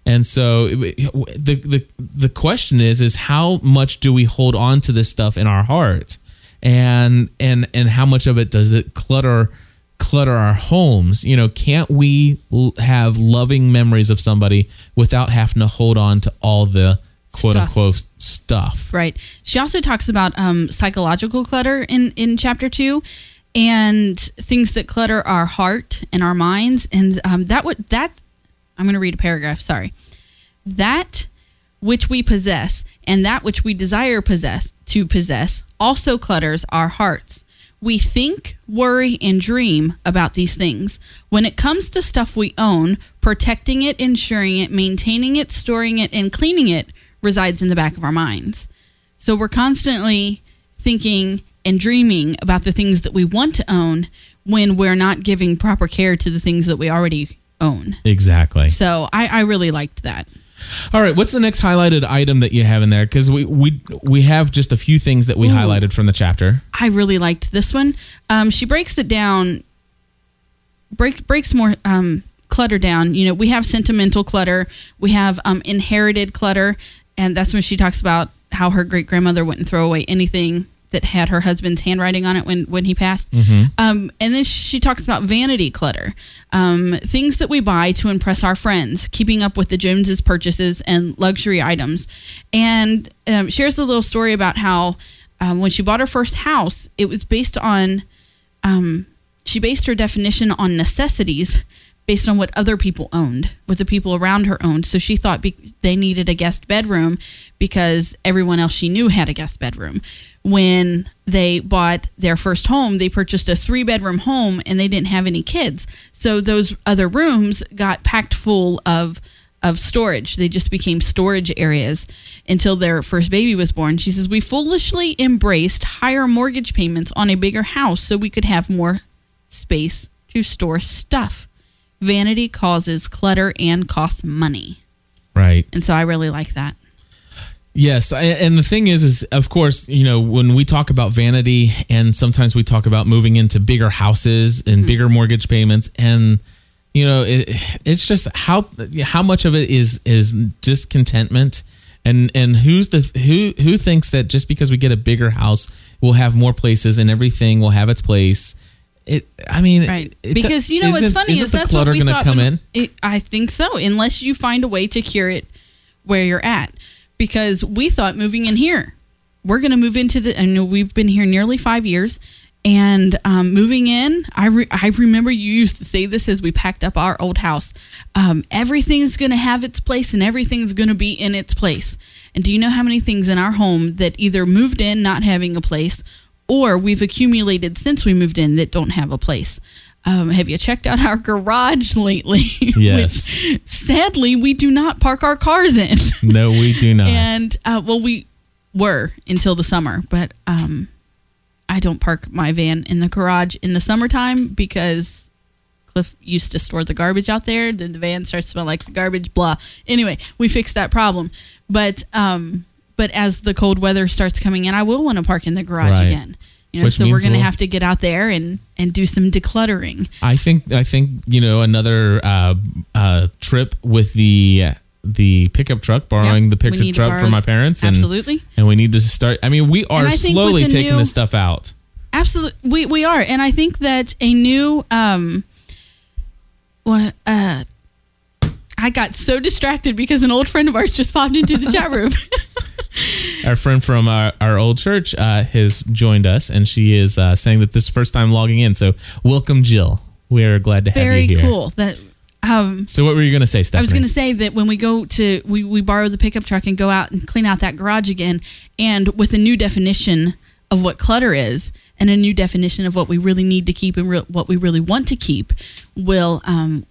Speaker 1: And so the the the question is is how much do we hold on to this stuff in our hearts, and and and how much of it does it clutter clutter our homes? You know, can't we l- have loving memories of somebody without having to hold on to all the quote
Speaker 2: Stuff.
Speaker 1: unquote stuff?
Speaker 2: Right. She also talks about um, psychological clutter in, in chapter two and things that clutter our heart and our minds. And um, that would, that, I'm going to read a paragraph, sorry. That which we possess and that which we desire possess to possess also clutters our hearts. we think, worry, and dream about these things. When it comes to stuff we own, protecting it, insuring it, maintaining it, storing it, and cleaning it resides in the back of our minds. So we're constantly thinking and dreaming about the things that we want to own when we're not giving proper care to the things that we already own.
Speaker 1: Exactly.
Speaker 2: So I, I really liked that.
Speaker 1: All right, what's the next highlighted item that you have in there? Because we we we have just a few things that we
Speaker 2: Ooh.
Speaker 1: highlighted from the chapter.
Speaker 2: I really liked this one. Um, she breaks it down, break breaks more um, clutter down. You know, we have sentimental clutter, we have um, inherited clutter, and that's when she talks about how her great grandmother wouldn't throw away anything that had her husband's handwriting on it when when he passed. Um, and then she talks about vanity clutter, um, things that we buy to impress our friends, keeping up with the Joneses purchases and luxury items, and um, shares a little story about how um, when she bought her first house, it was based on um, she based her definition on necessities based on what other people owned, what the people around her owned. So she thought be- they needed a guest bedroom because everyone else she knew had a guest bedroom. When they bought their first home, they purchased a three bedroom home and they didn't have any kids. So those other rooms got packed full of of storage. They just became storage areas until their first baby was born. She says, We foolishly embraced higher mortgage payments on a bigger house so we could have more space to store stuff. Vanity causes clutter and costs money.
Speaker 1: Right.
Speaker 2: And so I really like that.
Speaker 1: Yes, and the thing is, is of course, you know, when we talk about vanity, and sometimes we talk about moving into bigger houses and mm-hmm. bigger mortgage payments, and you know, it, it's just how how much of it is is discontentment, and and who's the who who thinks that just because we get a bigger house, we'll have more places and everything will have its place. It, I mean,
Speaker 2: Right.
Speaker 1: it-
Speaker 2: because you know what's funny
Speaker 1: the
Speaker 2: that's
Speaker 1: clutter
Speaker 2: what we
Speaker 1: gonna
Speaker 2: thought
Speaker 1: come
Speaker 2: when-
Speaker 1: in.
Speaker 2: It, I think so, unless you find a way to cure it where you're at. Because we thought moving in here, we're going to move into the. I know we've been here nearly five years, and um, moving in. I re, I remember you used to say this as we packed up our old house. Um, everything's going to have its place, and everything's going to be in its place. And do you know how many things in our home that either moved in not having a place, or we've accumulated since we moved in that don't have a place? Um, have you checked out our garage lately? <laughs>
Speaker 1: Yes.
Speaker 2: Which, sadly, we do not park our cars in. <laughs>
Speaker 1: No, we do not.
Speaker 2: and uh, well, we were until the summer, but um, I don't park my van in the garage in the summertime because Cliff used to store the garbage out there. Then the van starts to smell like the garbage. Blah. Anyway, we fixed that problem. But um, but as the cold weather starts coming in, I will want to park in the garage
Speaker 1: Right.
Speaker 2: again. You know,
Speaker 1: Which
Speaker 2: so we're going to
Speaker 1: we'll-
Speaker 2: have to get out there and and do some decluttering.
Speaker 1: I think I think you know another uh, uh, trip with the the pickup truck, borrowing
Speaker 2: Yep,
Speaker 1: the pickup truck from my parents, and,
Speaker 2: Absolutely.
Speaker 1: and we need to start. I mean, we are
Speaker 2: And I think
Speaker 1: slowly taking
Speaker 2: new-
Speaker 1: this stuff out.
Speaker 2: Absolutely, we we are, and I think that a new um, what uh, I got so distracted because an old friend of ours just popped into the chat room. <laughs> <laughs>
Speaker 1: Our friend from our, our old church uh, has joined us, and she is uh, saying that this is the first time logging in. So, welcome, Jill. We are glad to have
Speaker 2: Very
Speaker 1: you here.
Speaker 2: Very cool. That um,
Speaker 1: So, what were you going to say, Stephanie?
Speaker 2: I was going to say that when we go to we we borrow the pickup truck and go out and clean out that garage again, and with a new definition of what clutter is and a new definition of what we really need to keep and re- what we really want to keep, will um,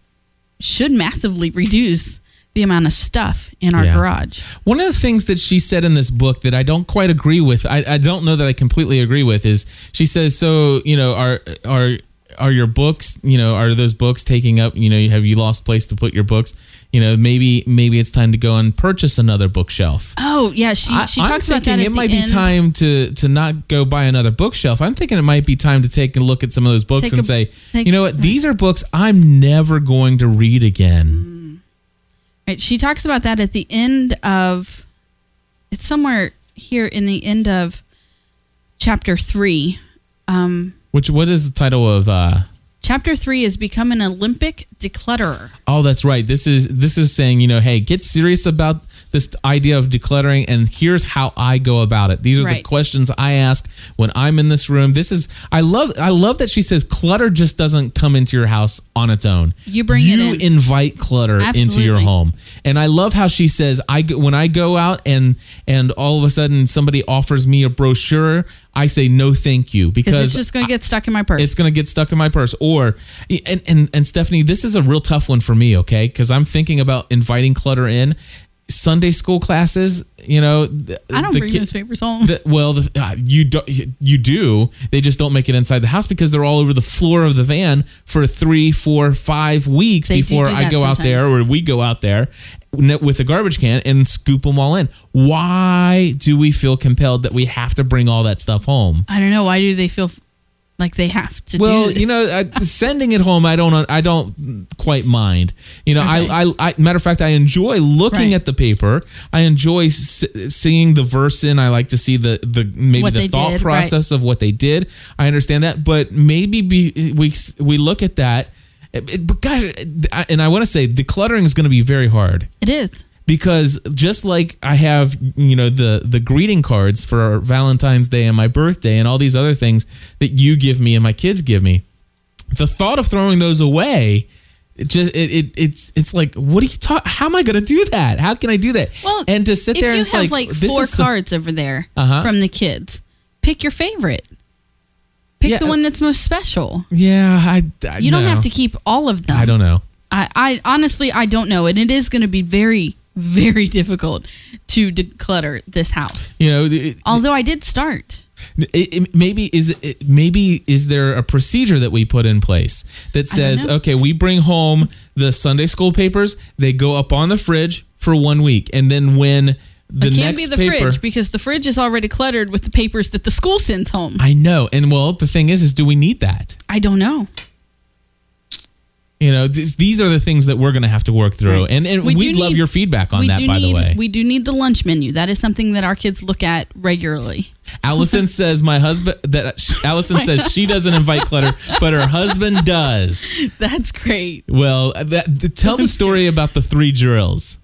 Speaker 2: should massively reduce the amount of stuff in our
Speaker 1: Yeah.
Speaker 2: garage.
Speaker 1: One of the things that she said in this book that I don't quite agree with, I, I don't know that I completely agree with, is she says, so, you know, are, are, are your books, you know, are those books taking up, you know, have you lost place to put your books? You know, maybe, maybe it's time to go and purchase another bookshelf.
Speaker 2: Oh yeah, she
Speaker 1: I-
Speaker 2: she
Speaker 1: I'm
Speaker 2: talks about
Speaker 1: thinking
Speaker 2: that. At
Speaker 1: it might be
Speaker 2: end.
Speaker 1: time to to not go buy another bookshelf. I'm thinking it might be time to take a look at some of those books
Speaker 2: Take
Speaker 1: and
Speaker 2: a-
Speaker 1: say,
Speaker 2: take-
Speaker 1: you know what, these are books I'm never going to read again. Mm.
Speaker 2: Right, she talks about that at the end of it's somewhere here in the end of chapter three. Um,
Speaker 1: Which what is the title of? uh
Speaker 2: chapter three is become an Olympic declutterer.
Speaker 1: Oh, that's right. This is this is saying, you know, hey, get serious about this idea of decluttering, and here's how I go about it. These are the questions I ask when I'm in this room. This is I love I love that she says clutter just doesn't come into your house on its own.
Speaker 2: You bring it
Speaker 1: you
Speaker 2: in.
Speaker 1: invite clutter into your home, and I love how she says I when I go out and and all of a sudden somebody offers me a brochure, I say no, thank you
Speaker 2: Because
Speaker 1: because
Speaker 2: it's just going to get stuck in my purse.
Speaker 1: it's going to get stuck in my purse or and and and Stephanie this is a real tough one for me okay cuz I'm thinking about inviting clutter in Sunday school classes you know th-
Speaker 2: I don't
Speaker 1: the
Speaker 2: bring
Speaker 1: ki-
Speaker 2: those papers home.
Speaker 1: the, well the, uh, you do you do they just don't make it inside the house because they're all over the floor of the van for three four five weeks
Speaker 2: They
Speaker 1: before
Speaker 2: do
Speaker 1: I
Speaker 2: that
Speaker 1: go out there or we go out there with a garbage can and scoop them all in why do we feel compelled that we have to bring all that stuff home
Speaker 2: I don't know. Why do they feel like they have to
Speaker 1: well, you know, uh, <laughs> sending it home, I don't, I don't quite mind. You know,
Speaker 2: Okay.
Speaker 1: I, I, I, matter of fact, I enjoy looking
Speaker 2: Right.
Speaker 1: at the paper. I enjoy s- seeing the verse in. I like to see the, the maybe
Speaker 2: What
Speaker 1: the thought
Speaker 2: did, right.
Speaker 1: process of what they did. I understand that, but maybe be, we we look at that. But gosh, and I want to say, decluttering is going to be very hard
Speaker 2: It is.
Speaker 1: Because just like I have, you know, the the greeting cards for Valentine's Day and my birthday and all these other things that you give me and my kids give me, the thought of throwing those away, it just it, it it's it's like, what are you? How am I going to do that? How can I do that?
Speaker 2: Well,
Speaker 1: and to sit
Speaker 2: if
Speaker 1: there
Speaker 2: you
Speaker 1: and it's
Speaker 2: have
Speaker 1: like,
Speaker 2: like, four
Speaker 1: is some-
Speaker 2: cards over there
Speaker 1: Uh-huh.
Speaker 2: from the kids, pick your favorite. Pick
Speaker 1: Yeah,
Speaker 2: the
Speaker 1: uh,
Speaker 2: one that's most special.
Speaker 1: Yeah, I, I
Speaker 2: You don't
Speaker 1: no.
Speaker 2: have to keep all of them.
Speaker 1: I don't know.
Speaker 2: I, I honestly I don't know, and it is going to be very very difficult to declutter this house.
Speaker 1: You know, it-
Speaker 2: Although I did start.
Speaker 1: It, it- maybe is it, maybe is there a procedure that we put in place that says okay we bring home the Sunday school papers they go up on the fridge for one week and then when the
Speaker 2: it can't
Speaker 1: next
Speaker 2: be the
Speaker 1: paper
Speaker 2: fridge because the fridge is already cluttered with the papers that the school sends home.
Speaker 1: I know and well the thing is is do we need that
Speaker 2: I don't know.
Speaker 1: You know th- these are the things that we're going to have to work through. And and
Speaker 2: we
Speaker 1: we'd love your feedback on
Speaker 2: we
Speaker 1: that
Speaker 2: do
Speaker 1: by
Speaker 2: need,
Speaker 1: the way.
Speaker 2: We do need the lunch menu. That is something that our kids look at regularly. <laughs>
Speaker 1: Allison says my husband that Allison says she doesn't invite clutter but her husband does. <laughs>
Speaker 2: That's great.
Speaker 1: well that, th- tell the story about the three drills.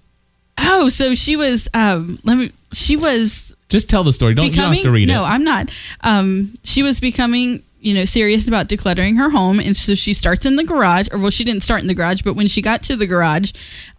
Speaker 2: Oh, so she was um let me she was
Speaker 1: just tell the story. Don't you don't
Speaker 2: becoming
Speaker 1: have to read
Speaker 2: no
Speaker 1: it.
Speaker 2: I'm not. Um she was becoming you know serious about decluttering her home. And so she starts in the garage or well she didn't start in the garage but when she got to the garage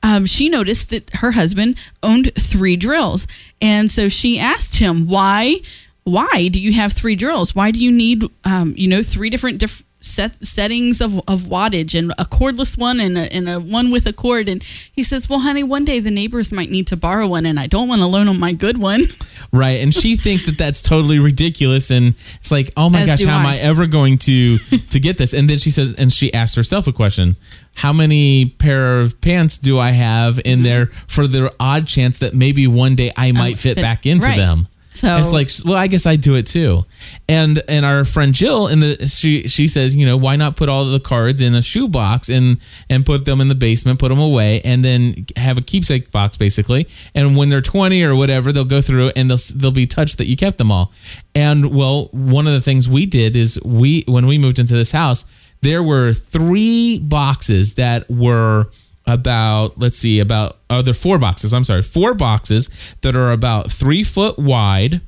Speaker 2: um, she noticed that her husband owned three drills. And so she asked him why why do you have three drills? Why do you need um, you know three different diff- set settings of, of wattage and a cordless one and a, and a one with a cord? And he says well honey one day the neighbors might need to borrow one and i don't want to loan them my good one <laughs>
Speaker 1: right and she thinks that that's totally ridiculous and it's like oh my
Speaker 2: As
Speaker 1: gosh how am
Speaker 2: I.
Speaker 1: i ever going to <laughs> to get this and then she says and she asks herself a question how many pair of pants do i have in there for the odd chance that maybe one day i might fit,
Speaker 2: fit-
Speaker 1: back into
Speaker 2: right.
Speaker 1: them
Speaker 2: So-
Speaker 1: it's like well i guess i do it too. And and our friend jill in the she she says you know why not put all the cards in a shoebox and and put them in the basement put them away and then have a keepsake box basically. And when they're 20 or whatever they'll go through and they'll they'll be touched that you kept them all. And well one of the things we did is we when we moved into this house there were three boxes that were about let's see about oh there are four boxes. I'm sorry. Four boxes that are about three foot wide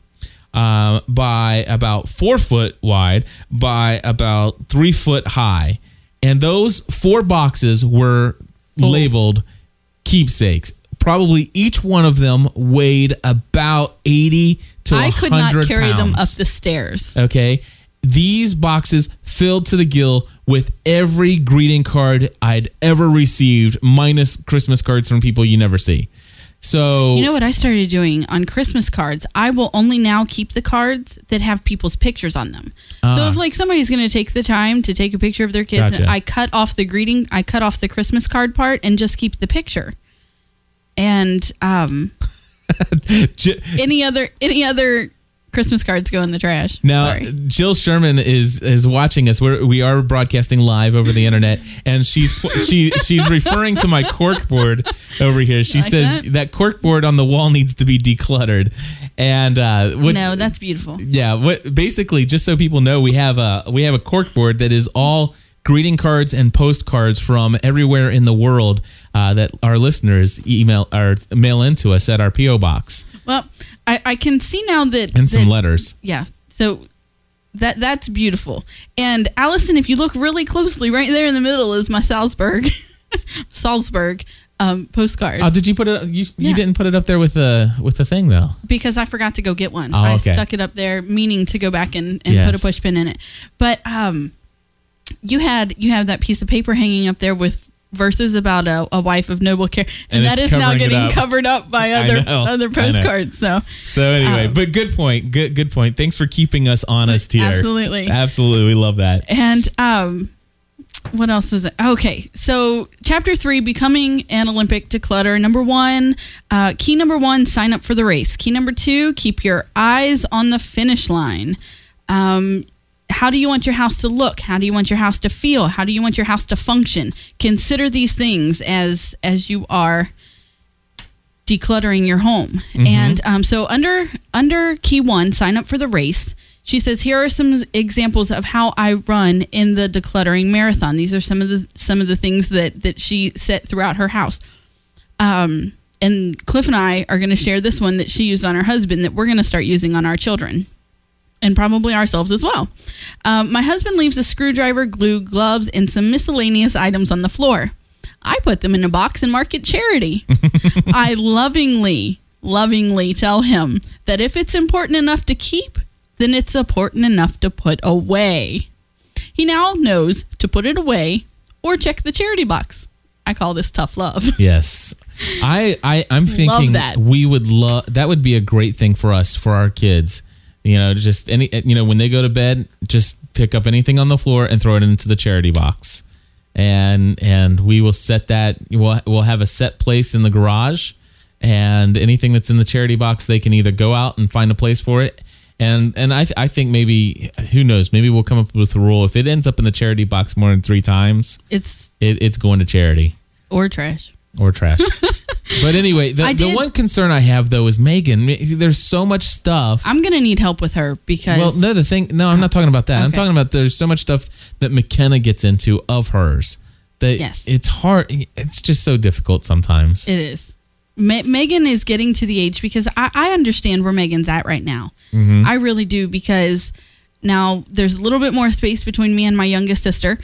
Speaker 1: uh, by about four foot wide by about three foot high. And those four boxes were labeled keepsakes. Probably each one of them weighed about 80 to
Speaker 2: I could not
Speaker 1: 100
Speaker 2: carry them up the stairs.
Speaker 1: Okay. These boxes filled to the gill with every greeting card I'd ever received, minus Christmas cards from people you never see. So
Speaker 2: You know what I started doing on Christmas cards? I will only now keep the cards that have people's pictures on them. so
Speaker 1: Ah.
Speaker 2: if like somebody's going to take the time to take a picture of their kids,
Speaker 1: Gotcha.
Speaker 2: I cut off the greeting, I cut off the Christmas card part and just keep the picture. And um <laughs> any other any other Christmas cards go in the trash.
Speaker 1: now
Speaker 2: Sorry.
Speaker 1: Jill Sherman is is watching us. We're, we are broadcasting live over the internet, and she's she she's referring to my cork board over here. She
Speaker 2: Like
Speaker 1: says
Speaker 2: that?
Speaker 1: that? cork board on the wall needs to be decluttered, and uh, what,
Speaker 2: no, that's beautiful.
Speaker 1: Yeah, what basically just so people know, we have a we have a cork board that is all greeting cards and postcards from everywhere in the world uh, that our listeners email or mail into us at our PO box
Speaker 2: Well, I, I can see now that
Speaker 1: and some
Speaker 2: that-
Speaker 1: letters.
Speaker 2: Yeah. So that that's beautiful. And Allison, if you look really closely, right there in the middle is my Salzburg, <laughs> Salzburg um, postcard.
Speaker 1: Oh, did you put it? You, you didn't put it up there with the with the thing though.
Speaker 2: because I forgot to go get one.
Speaker 1: Oh,
Speaker 2: I stuck it up there, meaning to go back and, and put a pushpin in it. But um, you had you have that piece of paper hanging up there with verses about a, a wife of noble care, and,
Speaker 1: And
Speaker 2: that is now getting
Speaker 1: up.
Speaker 2: covered up by other
Speaker 1: know,
Speaker 2: other postcards. So
Speaker 1: So anyway,
Speaker 2: Um,
Speaker 1: but good point. Good good point. Thanks for keeping us honest here.
Speaker 2: Absolutely.
Speaker 1: absolutely. We love that.
Speaker 2: And um, what else was it? Okay, so chapter three, becoming an Olympic declutter. Number one, uh, key number one, sign up for the race. Key number two, keep your eyes on the finish line. Um, how do you want your house to look? How do you want your house to feel? How do you want your house to function? Consider these things as as you are decluttering your home.
Speaker 15: Mhm.
Speaker 2: And um, so under under key one, sign up for the race. She says, here are some examples of how I run in the decluttering marathon. These are some of the some of the things that that she set throughout her house. Um, and Cliff and I are going to share this one that she used on her husband that we're going to start using on our children and probably ourselves as well. Um, my husband leaves a screwdriver, glue, gloves, and some miscellaneous items on the floor. I put them in a box and mark it charity. <laughs> I lovingly, lovingly tell him that if it's important enough to keep, then it's important enough to put away. He now knows to put it away or check the charity box. I call this tough love. <laughs>
Speaker 1: Yes. I, I I'm thinking
Speaker 2: that.
Speaker 1: we would love that would be a great thing for us for our kids. You know, just any you know when they go to bed, just pick up anything on the floor and throw it into the charity box, and and we will set that. We'll we'll have a set place in the garage, and anything that's in the charity box, they can either go out and find a place for it. And and I I think maybe who knows maybe we'll come up with a rule if it ends up in the charity box more than three times,
Speaker 2: It's
Speaker 1: it, it's going to charity
Speaker 2: or trash.
Speaker 1: Or trash. <laughs> but anyway, the, the one concern I have though is Megan. There's so much stuff.
Speaker 2: I'm going to need help with her because
Speaker 1: well, no, the thing. No, I'm not talking about that. I'm talking about there's so much stuff that McKenna gets into of hers that
Speaker 2: Yes.
Speaker 1: it's hard. It's just so difficult sometimes.
Speaker 2: It is. Me- Megan is getting to the age because I, I understand where Megan's at right now.
Speaker 1: Mhm.
Speaker 2: I really do because now there's a little bit more space between me and my youngest sister,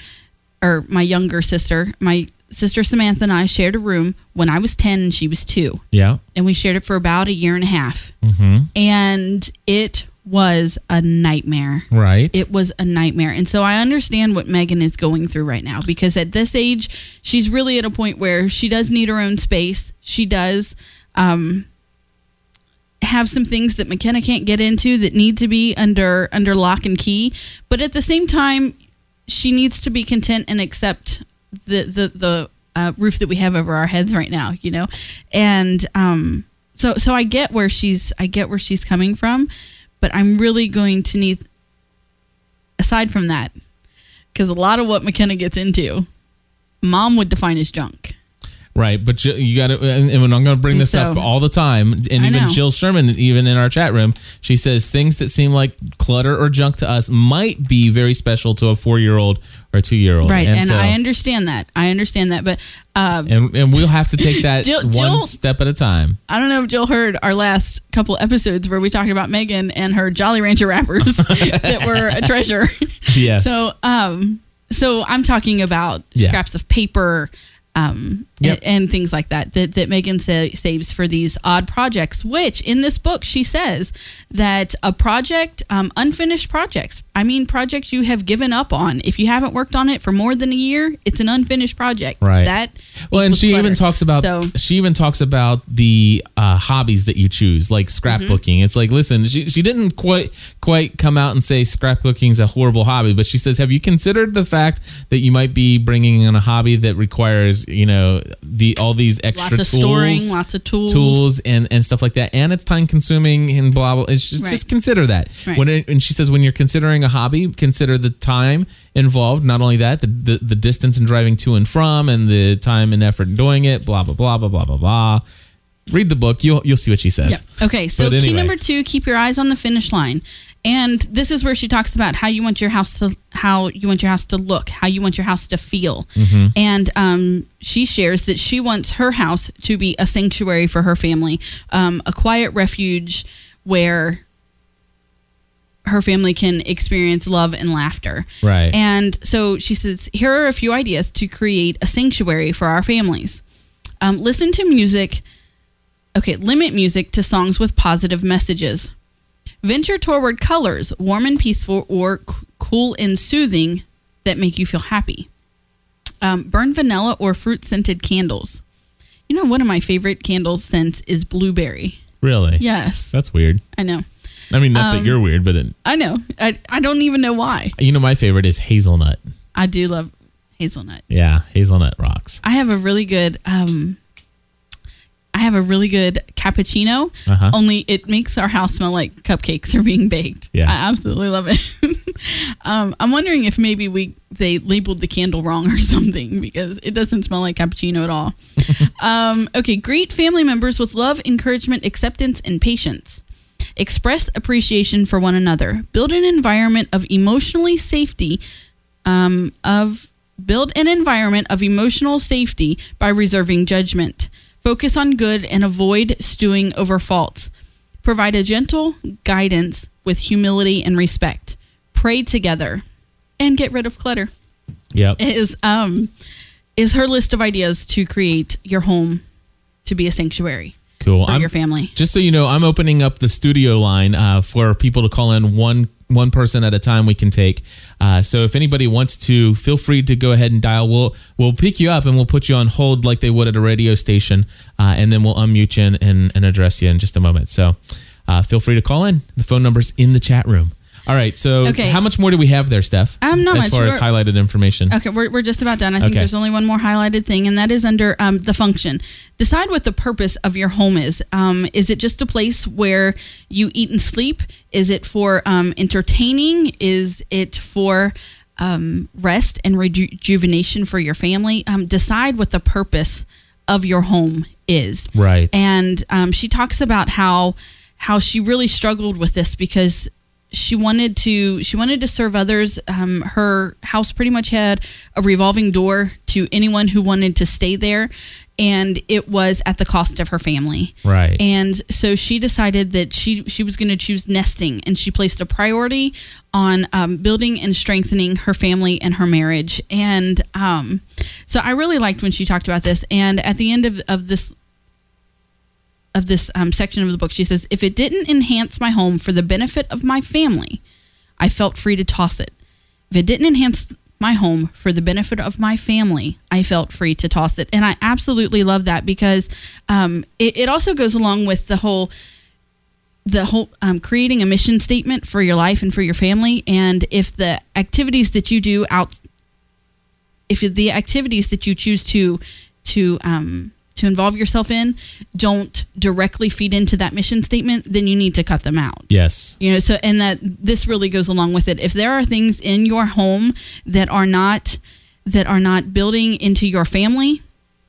Speaker 2: or my younger sister. My sister Samantha and I shared a room when I was 10 and she was two.
Speaker 1: yeah.
Speaker 2: And we shared it for about a year and a half.
Speaker 1: Mm-hmm.
Speaker 2: And it was a nightmare.
Speaker 1: Right.
Speaker 2: It was a nightmare. And so I understand what Megan is going through right now because at this age, she's really at a point where she does need her own space. She does um, have some things that McKenna can't get into that need to be under under lock and key. But at the same time, she needs to be content and accept the the the uh, roof that we have over our heads right now. You know, and um, so so I get where she's I get where she's coming from, but I'm really going to need aside from that because a lot of what McKenna gets into, mom would define as junk.
Speaker 1: Right, but you, you got to, and and I'm going to bring this
Speaker 2: So-
Speaker 1: up all the time. And
Speaker 2: I
Speaker 1: even
Speaker 2: know.
Speaker 1: Jill Sherman, even in our chat room, she says things that seem like clutter or junk to us might be very special to a four year old or two year old.
Speaker 2: Right, and,
Speaker 1: so-
Speaker 2: I understand that. I understand that, but um,
Speaker 1: and, and we'll have to take that <laughs>
Speaker 2: Jill-
Speaker 1: one
Speaker 2: Jill-
Speaker 1: step at a time.
Speaker 2: I don't know if Jill heard our last couple episodes where we talked about Megan and her Jolly Rancher wrappers <laughs> that were a treasure.
Speaker 1: Yes.
Speaker 2: So, um, so I'm talking about
Speaker 1: Yeah.
Speaker 2: scraps of paper, um,
Speaker 1: Yep.
Speaker 2: and, and things like that that that Megan sa- saves for these odd projects. Which in this book she says that a project, um, unfinished projects. I mean, projects you have given up on. If you haven't worked on it for more than a year, it's an unfinished project.
Speaker 1: Right.
Speaker 2: That.
Speaker 1: Well, and she even talks about
Speaker 2: So
Speaker 1: she even talks about the uh, hobbies that you choose, like scrapbooking. It's like, listen, she, she didn't quite quite come out and say scrapbooking is a horrible hobby, but she says, have you considered the fact that you might be bringing in a hobby that requires, you know, the all these extra
Speaker 2: lots of
Speaker 1: tools,
Speaker 2: storing, lots of tools.
Speaker 1: tools and and stuff like that, and it's time consuming and blah blah. It's just,
Speaker 2: Right.
Speaker 1: just consider that
Speaker 2: Right.
Speaker 1: when it, and she says when you're considering a hobby, consider the time involved. Not only that, the, the the distance in driving to and from, and the time and effort in doing it. Blah blah blah blah blah blah blah. Read the book. You'll you'll see what she says.
Speaker 2: Yeah. Okay. So
Speaker 1: But
Speaker 2: key number two: keep your eyes on the finish line. And this is where she talks about how you want your house to how you want your house to look, how you want your house to feel.
Speaker 1: Mhm.
Speaker 2: And um, she shares that she wants her house to be a sanctuary for her family, um, a quiet refuge where her family can experience love and laughter.
Speaker 1: Right.
Speaker 2: And so she says, here are a few ideas to create a sanctuary for our families. Um, listen to music. Okay, limit music to songs with positive messages. Venture toward colors, warm and peaceful, or c- cool and soothing that make you feel happy. Um, burn vanilla or fruit scented candles. You know, one of my favorite candle scents is blueberry.
Speaker 1: Really?
Speaker 2: Yes.
Speaker 1: That's weird.
Speaker 2: I know.
Speaker 1: I mean, not that
Speaker 2: Um,
Speaker 1: you're weird, but it,
Speaker 2: I know. I, I don't even know why.
Speaker 1: you know, my favorite is hazelnut.
Speaker 2: I do love hazelnut.
Speaker 1: Yeah, hazelnut rocks.
Speaker 2: I have a really good um I have a really good cappuccino.
Speaker 1: Uh-huh.
Speaker 2: Only it makes our house smell like cupcakes are being baked.
Speaker 1: Yeah.
Speaker 2: I absolutely love it. <laughs> um, I'm wondering if maybe we they labeled the candle wrong or <laughs> something because it doesn't smell like cappuccino at all. <laughs> um, okay, greet family members with love, encouragement, acceptance, and patience. Express appreciation for one another. Build an environment of emotionally safety um, of build an environment of emotional safety by reserving judgment. Focus on good and avoid stewing over faults. Provide a gentle guidance with humility and respect. Pray together and get rid of clutter.
Speaker 1: Yep.
Speaker 2: Is um is her list of ideas to create your home to be a sanctuary
Speaker 1: Cool.
Speaker 2: for
Speaker 1: I'm-
Speaker 2: your family.
Speaker 1: Just so you know, I'm opening up the studio line uh, for people to call in one one person at a time. We can take. Uh, so if anybody wants to, feel free to go ahead and dial. We'll we'll pick you up and we'll put you on hold like they would at a radio station, uh, and then we'll unmute you and, and, address you in just a moment. So uh, feel free to call in. The phone number's in the chat room. All right. So
Speaker 2: Okay.
Speaker 1: how much more do we have there, Steph?
Speaker 2: Um, not
Speaker 1: as
Speaker 2: much.
Speaker 1: far as
Speaker 2: We're-
Speaker 1: highlighted information.
Speaker 2: Okay, we're, we're just about done. I think
Speaker 1: Okay.
Speaker 2: there's only one more highlighted thing, and that is under um, the function. Decide what the purpose of your home is. Um, is it just a place where you eat and sleep? Is it for um, entertaining? Is it for um, rest and rejuvenation for your family? Um, decide what the purpose of your home is.
Speaker 1: Right.
Speaker 2: And um, she talks about how how she really struggled with this because she wanted to she wanted to serve others. Um, her house pretty much had a revolving door to anyone who wanted to stay there, and it was at the cost of her family.
Speaker 1: Right.
Speaker 2: And so she decided that she she was going to choose nesting, and she placed a priority on um, building and strengthening her family and her marriage. And um, so I really liked when she talked about this. And at the end of, of this of this um, section of the book, she says, "If it didn't enhance my home for the benefit of my family, I felt free to toss it. If it didn't enhance my home for the benefit of my family, I felt free to toss it." And I absolutely love that because um, it, it also goes along with the whole the whole um, creating a mission statement for your life and for your family. And if the activities that you do out, if the activities that you choose to to um, to involve yourself in don't directly feed into that mission statement, then you need to cut them out.
Speaker 1: Yes.
Speaker 2: You know, so and that this really goes along with it. If there are things in your home that are not that are not building into your family,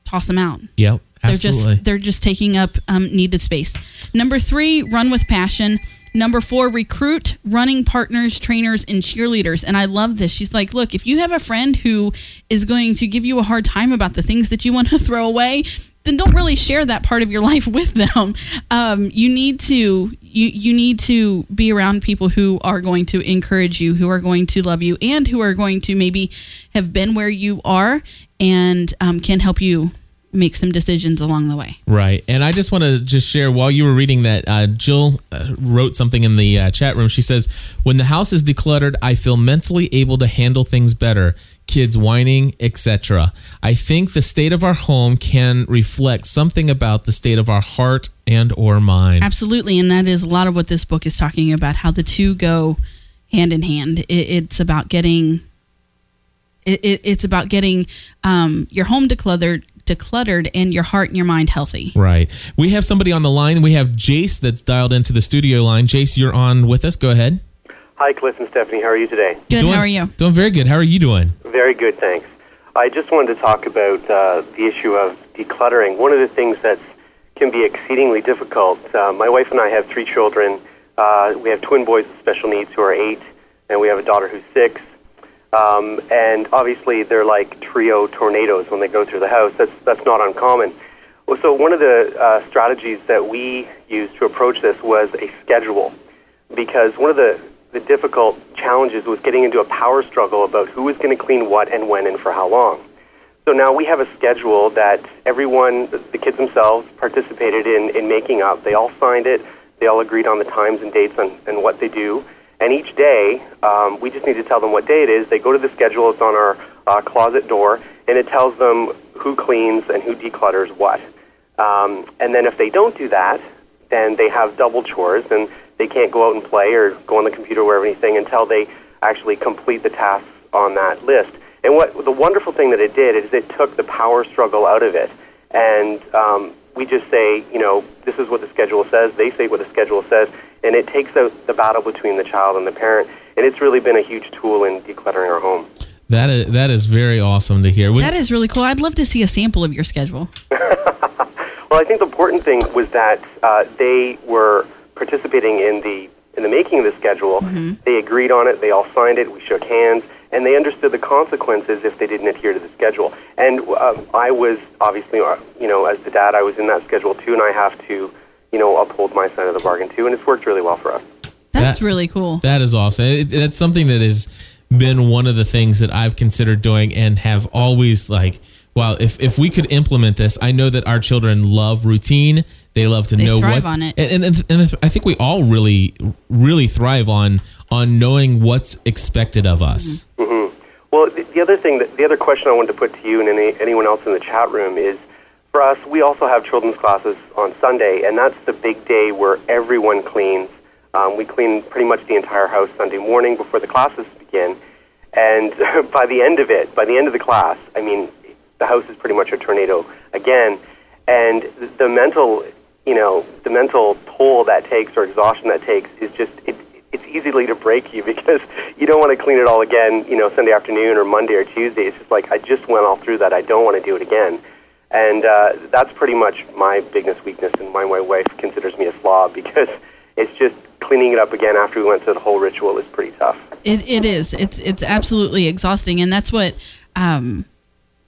Speaker 2: toss them out.
Speaker 1: Yep.
Speaker 2: They're
Speaker 1: Absolutely.
Speaker 2: just they're just taking up um, needed space. Number three, run with passion. Number four, recruit running partners, trainers, and cheerleaders. And I love this. She's like, look, if you have a friend who is going to give you a hard time about the things that you want to <laughs> throw away, then don't really share that part of your <laughs> life with them. Um, you need to you you need to be around people who are going to encourage you, who are going to love you, and who are going to maybe have been where you are and um, can help you make some decisions along the way.
Speaker 1: Right. And I just want to just share while you were reading that, uh, Jill uh, wrote something in the uh, chat room. She says, When the house is decluttered, I feel mentally able to handle things better. Kids whining, etc. I think the state of our home can reflect something about the state of our heart and or mind.
Speaker 2: Absolutely, and that is a lot of what this book is talking about. How the two go hand in hand. It, it's about getting. It, it, it's about getting um, your home decluttered, decluttered, and your heart and your mind healthy.
Speaker 1: Right. We have somebody on the line. We have Jace that's dialed into the studio line. Jace, you're on with us. Go ahead.
Speaker 15: Hi, Cliff and Stephanie. How are you today?
Speaker 2: Good.
Speaker 1: Doing-
Speaker 2: how are you?
Speaker 1: Doing very good. How are you doing?
Speaker 15: Very good, thanks. I just wanted to talk about uh, the issue of decluttering. One of the things that can be exceedingly difficult. Uh, my wife and I have three children. Uh, we have twin boys with special needs who are eight, and we have a daughter who's six. Um, and obviously, they're like trio tornadoes when they go through the house. That's that's not uncommon. So one of the uh, strategies that we used to approach this was a schedule, because one of the the difficult challenges was getting into a power struggle about who was going to clean what and when and for how long. So now we have a schedule that everyone, the kids themselves, participated in, in making up. They all signed it. They all agreed on the times and dates and, and what they do. And each day, um, we just need to tell them what day it is. They go to the schedule. It's on our uh, closet door, and it tells them who cleans and who declutters what. Um, and then if they don't do that, then they have double chores, and they can't go out and play or go on the computer or anything until they actually complete the tasks on that list. And what the wonderful thing that it did is it took the power struggle out of it. And um, we just say, you know, this is what the schedule says. They say what the schedule says, and it takes out the battle between the child and the parent. And it's really been a huge tool in decluttering our home.
Speaker 1: That is that is very awesome to hear. Was-
Speaker 2: That is really cool. I'd love to see a sample of your schedule. <laughs>
Speaker 15: Well, I think the important thing was that uh, they were participating in the in the making of the schedule. They agreed on it. They all signed it. We shook hands, and they understood the consequences if they didn't adhere to the schedule. And uh, I was obviously, uh, you know, as the dad, I was in that schedule too, and I have to, you know, uphold my side of the bargain too. And it's worked really well for us.
Speaker 2: That's really cool.
Speaker 1: That is awesome. It, that's something that has been one of the things that I've considered doing and have always like, wow, if, if we could implement this, I know that our children love routine. They love to
Speaker 2: They
Speaker 1: know
Speaker 2: thrive
Speaker 1: what,
Speaker 2: on it.
Speaker 1: and, and and if- I think we all really really thrive on on knowing what's expected of us.
Speaker 15: hmm Well, the, the other thing, that, the other question I wanted to put to you and any, anyone else in the chat room is, for us, we also have children's classes on Sunday, and that's the big day where everyone cleans. Um, we clean pretty much the entire house Sunday morning before the classes begin, and <laughs> by the end of it, by the end of the class, I mean, the house is pretty much a tornado again, and the, mental, you know, the mental toll that takes or exhaustion that takes is just it, it's easily to break you <laughs> because you don't want to clean it all again, you know, Sunday afternoon or Monday or Tuesday. It's just like I just went all through that. I don't want to do it again, and uh, that's pretty much my biggest weakness, and my wife considers me a slob <laughs> because it's just cleaning it up again after we went through the whole ritual is pretty tough.
Speaker 2: It it is. It's it's absolutely exhausting, and that's what um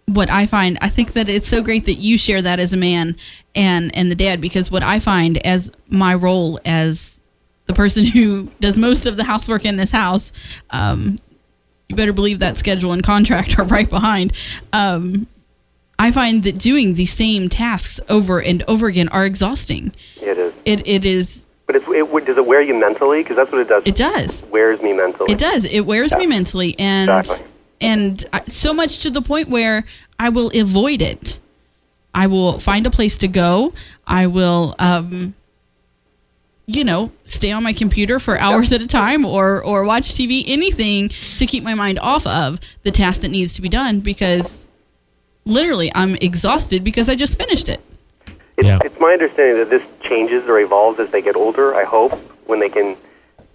Speaker 2: what I find. I think that it's so great that you share that as a man and and the dad because what I find as my role as the person who <laughs> does most of the housework in this house, um, you better believe that schedule and contract are <laughs> right behind. Um, I find that doing the same tasks over and over again are exhausting.
Speaker 15: It is,
Speaker 2: It it is.
Speaker 15: but it's, it does it wear you mentally? Because that's what it does.
Speaker 2: It does.
Speaker 15: It wears me mentally.
Speaker 2: It does. It wears me mentally, and
Speaker 15: Exactly.
Speaker 2: and so much to the point where I will avoid it. I will find a place to go. I will, um, you know, stay on my computer for hours at a time, or or watch TV, anything to keep my mind off of the task that needs to be done because literally I'm exhausted because I just finished it.
Speaker 15: It's, it's my understanding that this changes or evolves as they get older. I hope when they can,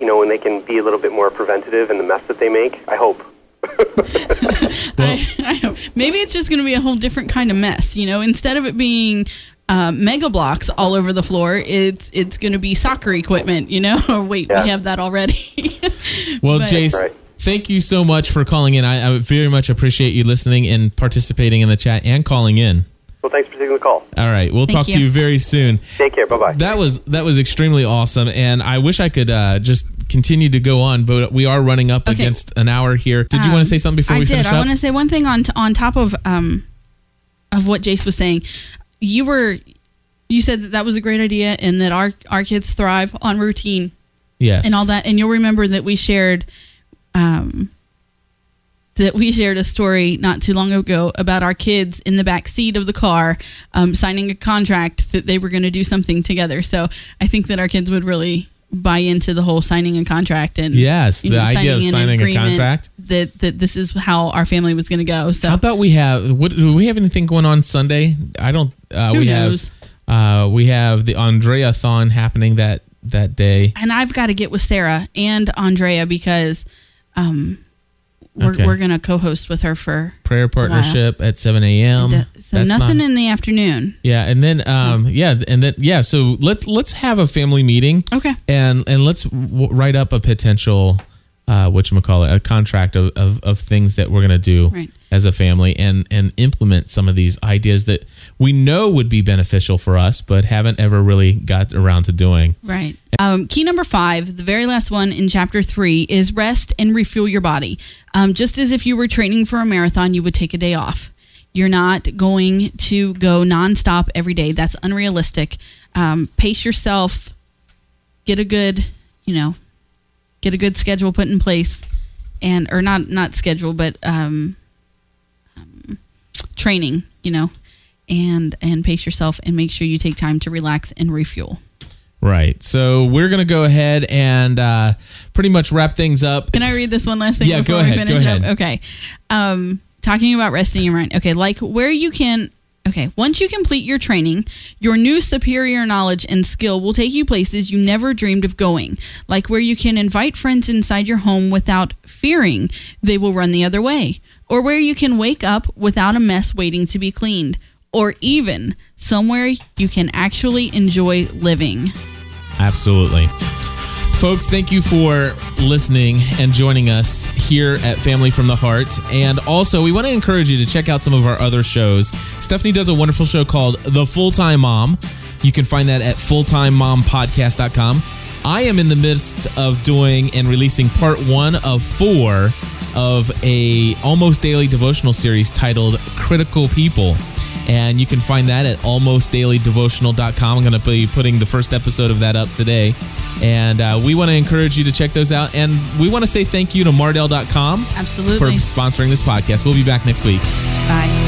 Speaker 15: you know, when they can be a little bit more preventative in the mess that they make. I hope. <laughs>
Speaker 2: I, I hope. Maybe it's just going to be a whole different kind of mess. You know, instead of it being uh, mega blocks all over the floor, it's it's going to be soccer equipment. You know, <laughs> or wait, we have that already. <laughs>
Speaker 1: Well,
Speaker 2: But-
Speaker 1: Jace, thank you so much for calling in. I, I very much appreciate you listening and participating in the chat and calling in.
Speaker 15: Well, thanks for taking the call.
Speaker 1: All right, we'll
Speaker 15: Thank
Speaker 1: talk to
Speaker 15: you.
Speaker 1: you very soon.
Speaker 15: Take care. Bye bye.
Speaker 1: That was that was extremely awesome, and I wish I could uh, just continue to go on, but we are running up
Speaker 2: Okay.
Speaker 1: against an hour here. Did you want
Speaker 2: Um,
Speaker 1: to say something before
Speaker 2: I
Speaker 1: we
Speaker 2: did.
Speaker 1: finish
Speaker 2: I
Speaker 1: up?
Speaker 2: want to say one thing on on top of um of what Jace was saying. You were you said that that was a great idea and that our our kids thrive on routine.
Speaker 1: Yes.
Speaker 2: And all that and you'll remember that we shared um that we shared a story not too long ago about our kids in the back seat of the car um, signing a contract that they were going to do something together. So I think that our kids would really buy into the whole signing a contract and
Speaker 1: Yes, the idea of signing a contract.
Speaker 2: that that this is how our family was going to go. So
Speaker 1: How about we have? What do we have anything going on Sunday? I don't. Uh,
Speaker 2: Who
Speaker 1: we
Speaker 2: knows?
Speaker 1: have. Uh, we have the Andrea thon happening that that day.
Speaker 2: and I've got to get with Sarah and Andrea because um we're,
Speaker 1: Okay.
Speaker 2: we're gonna co-host with her for
Speaker 1: Prayer partnership at 7 a.m.
Speaker 2: So
Speaker 1: That's
Speaker 2: nothing
Speaker 1: not-
Speaker 2: in the afternoon.
Speaker 1: Yeah, and then um, yeah, and then yeah. So let's let's have a family meeting.
Speaker 2: Okay.
Speaker 1: And and let's w- write up a potential, uh, what you call it, a contract of, of of things that we're gonna do
Speaker 2: Right.
Speaker 1: as a family, and and implement some of these ideas that we know would be beneficial for us, but haven't ever really got around to doing.
Speaker 2: Right. Um, key number five, the very last one in chapter three, is rest and refuel your body. Um, just as if you were training for a marathon, you would take a day off. You're not going to go nonstop every day. That's unrealistic. Um, pace yourself. Get a good, you know, get a good schedule put in place, and or not not schedule, but um, um, training. You know, and and pace yourself and make sure you take time to relax and refuel.
Speaker 1: Right. So we're gonna go ahead and uh, pretty much wrap things up.
Speaker 2: Can I read this one last thing
Speaker 1: Yeah,
Speaker 2: before
Speaker 1: go ahead,
Speaker 2: we
Speaker 1: go
Speaker 2: finish
Speaker 1: ahead.
Speaker 2: up? Okay. Um, talking about resting your mind. Okay, like where you can. Okay, once you complete your training, your new superior knowledge and skill will take you places you never dreamed of going, like where you can invite friends inside your home without fearing they will run the other way, or where you can wake up without a mess waiting to be cleaned, or even somewhere you can actually enjoy living.
Speaker 1: Absolutely. Folks, thank you for listening and joining us here at Family from the Heart. And also, we want to encourage you to check out some of our other shows. Stephanie does a wonderful show called The Full Time Mom. You can find that at fulltimemompodcast.com. I am in the midst of doing and releasing part one of four of a almost daily devotional series titled Critical People. And you can find that at almostdailydevotional.com. I'm going to be putting the first episode of that up today. And uh, we want to encourage you to check those out. And we want to say thank you to Mardel.com
Speaker 2: Absolutely.
Speaker 1: for sponsoring this podcast. We'll be back next week.
Speaker 2: Bye.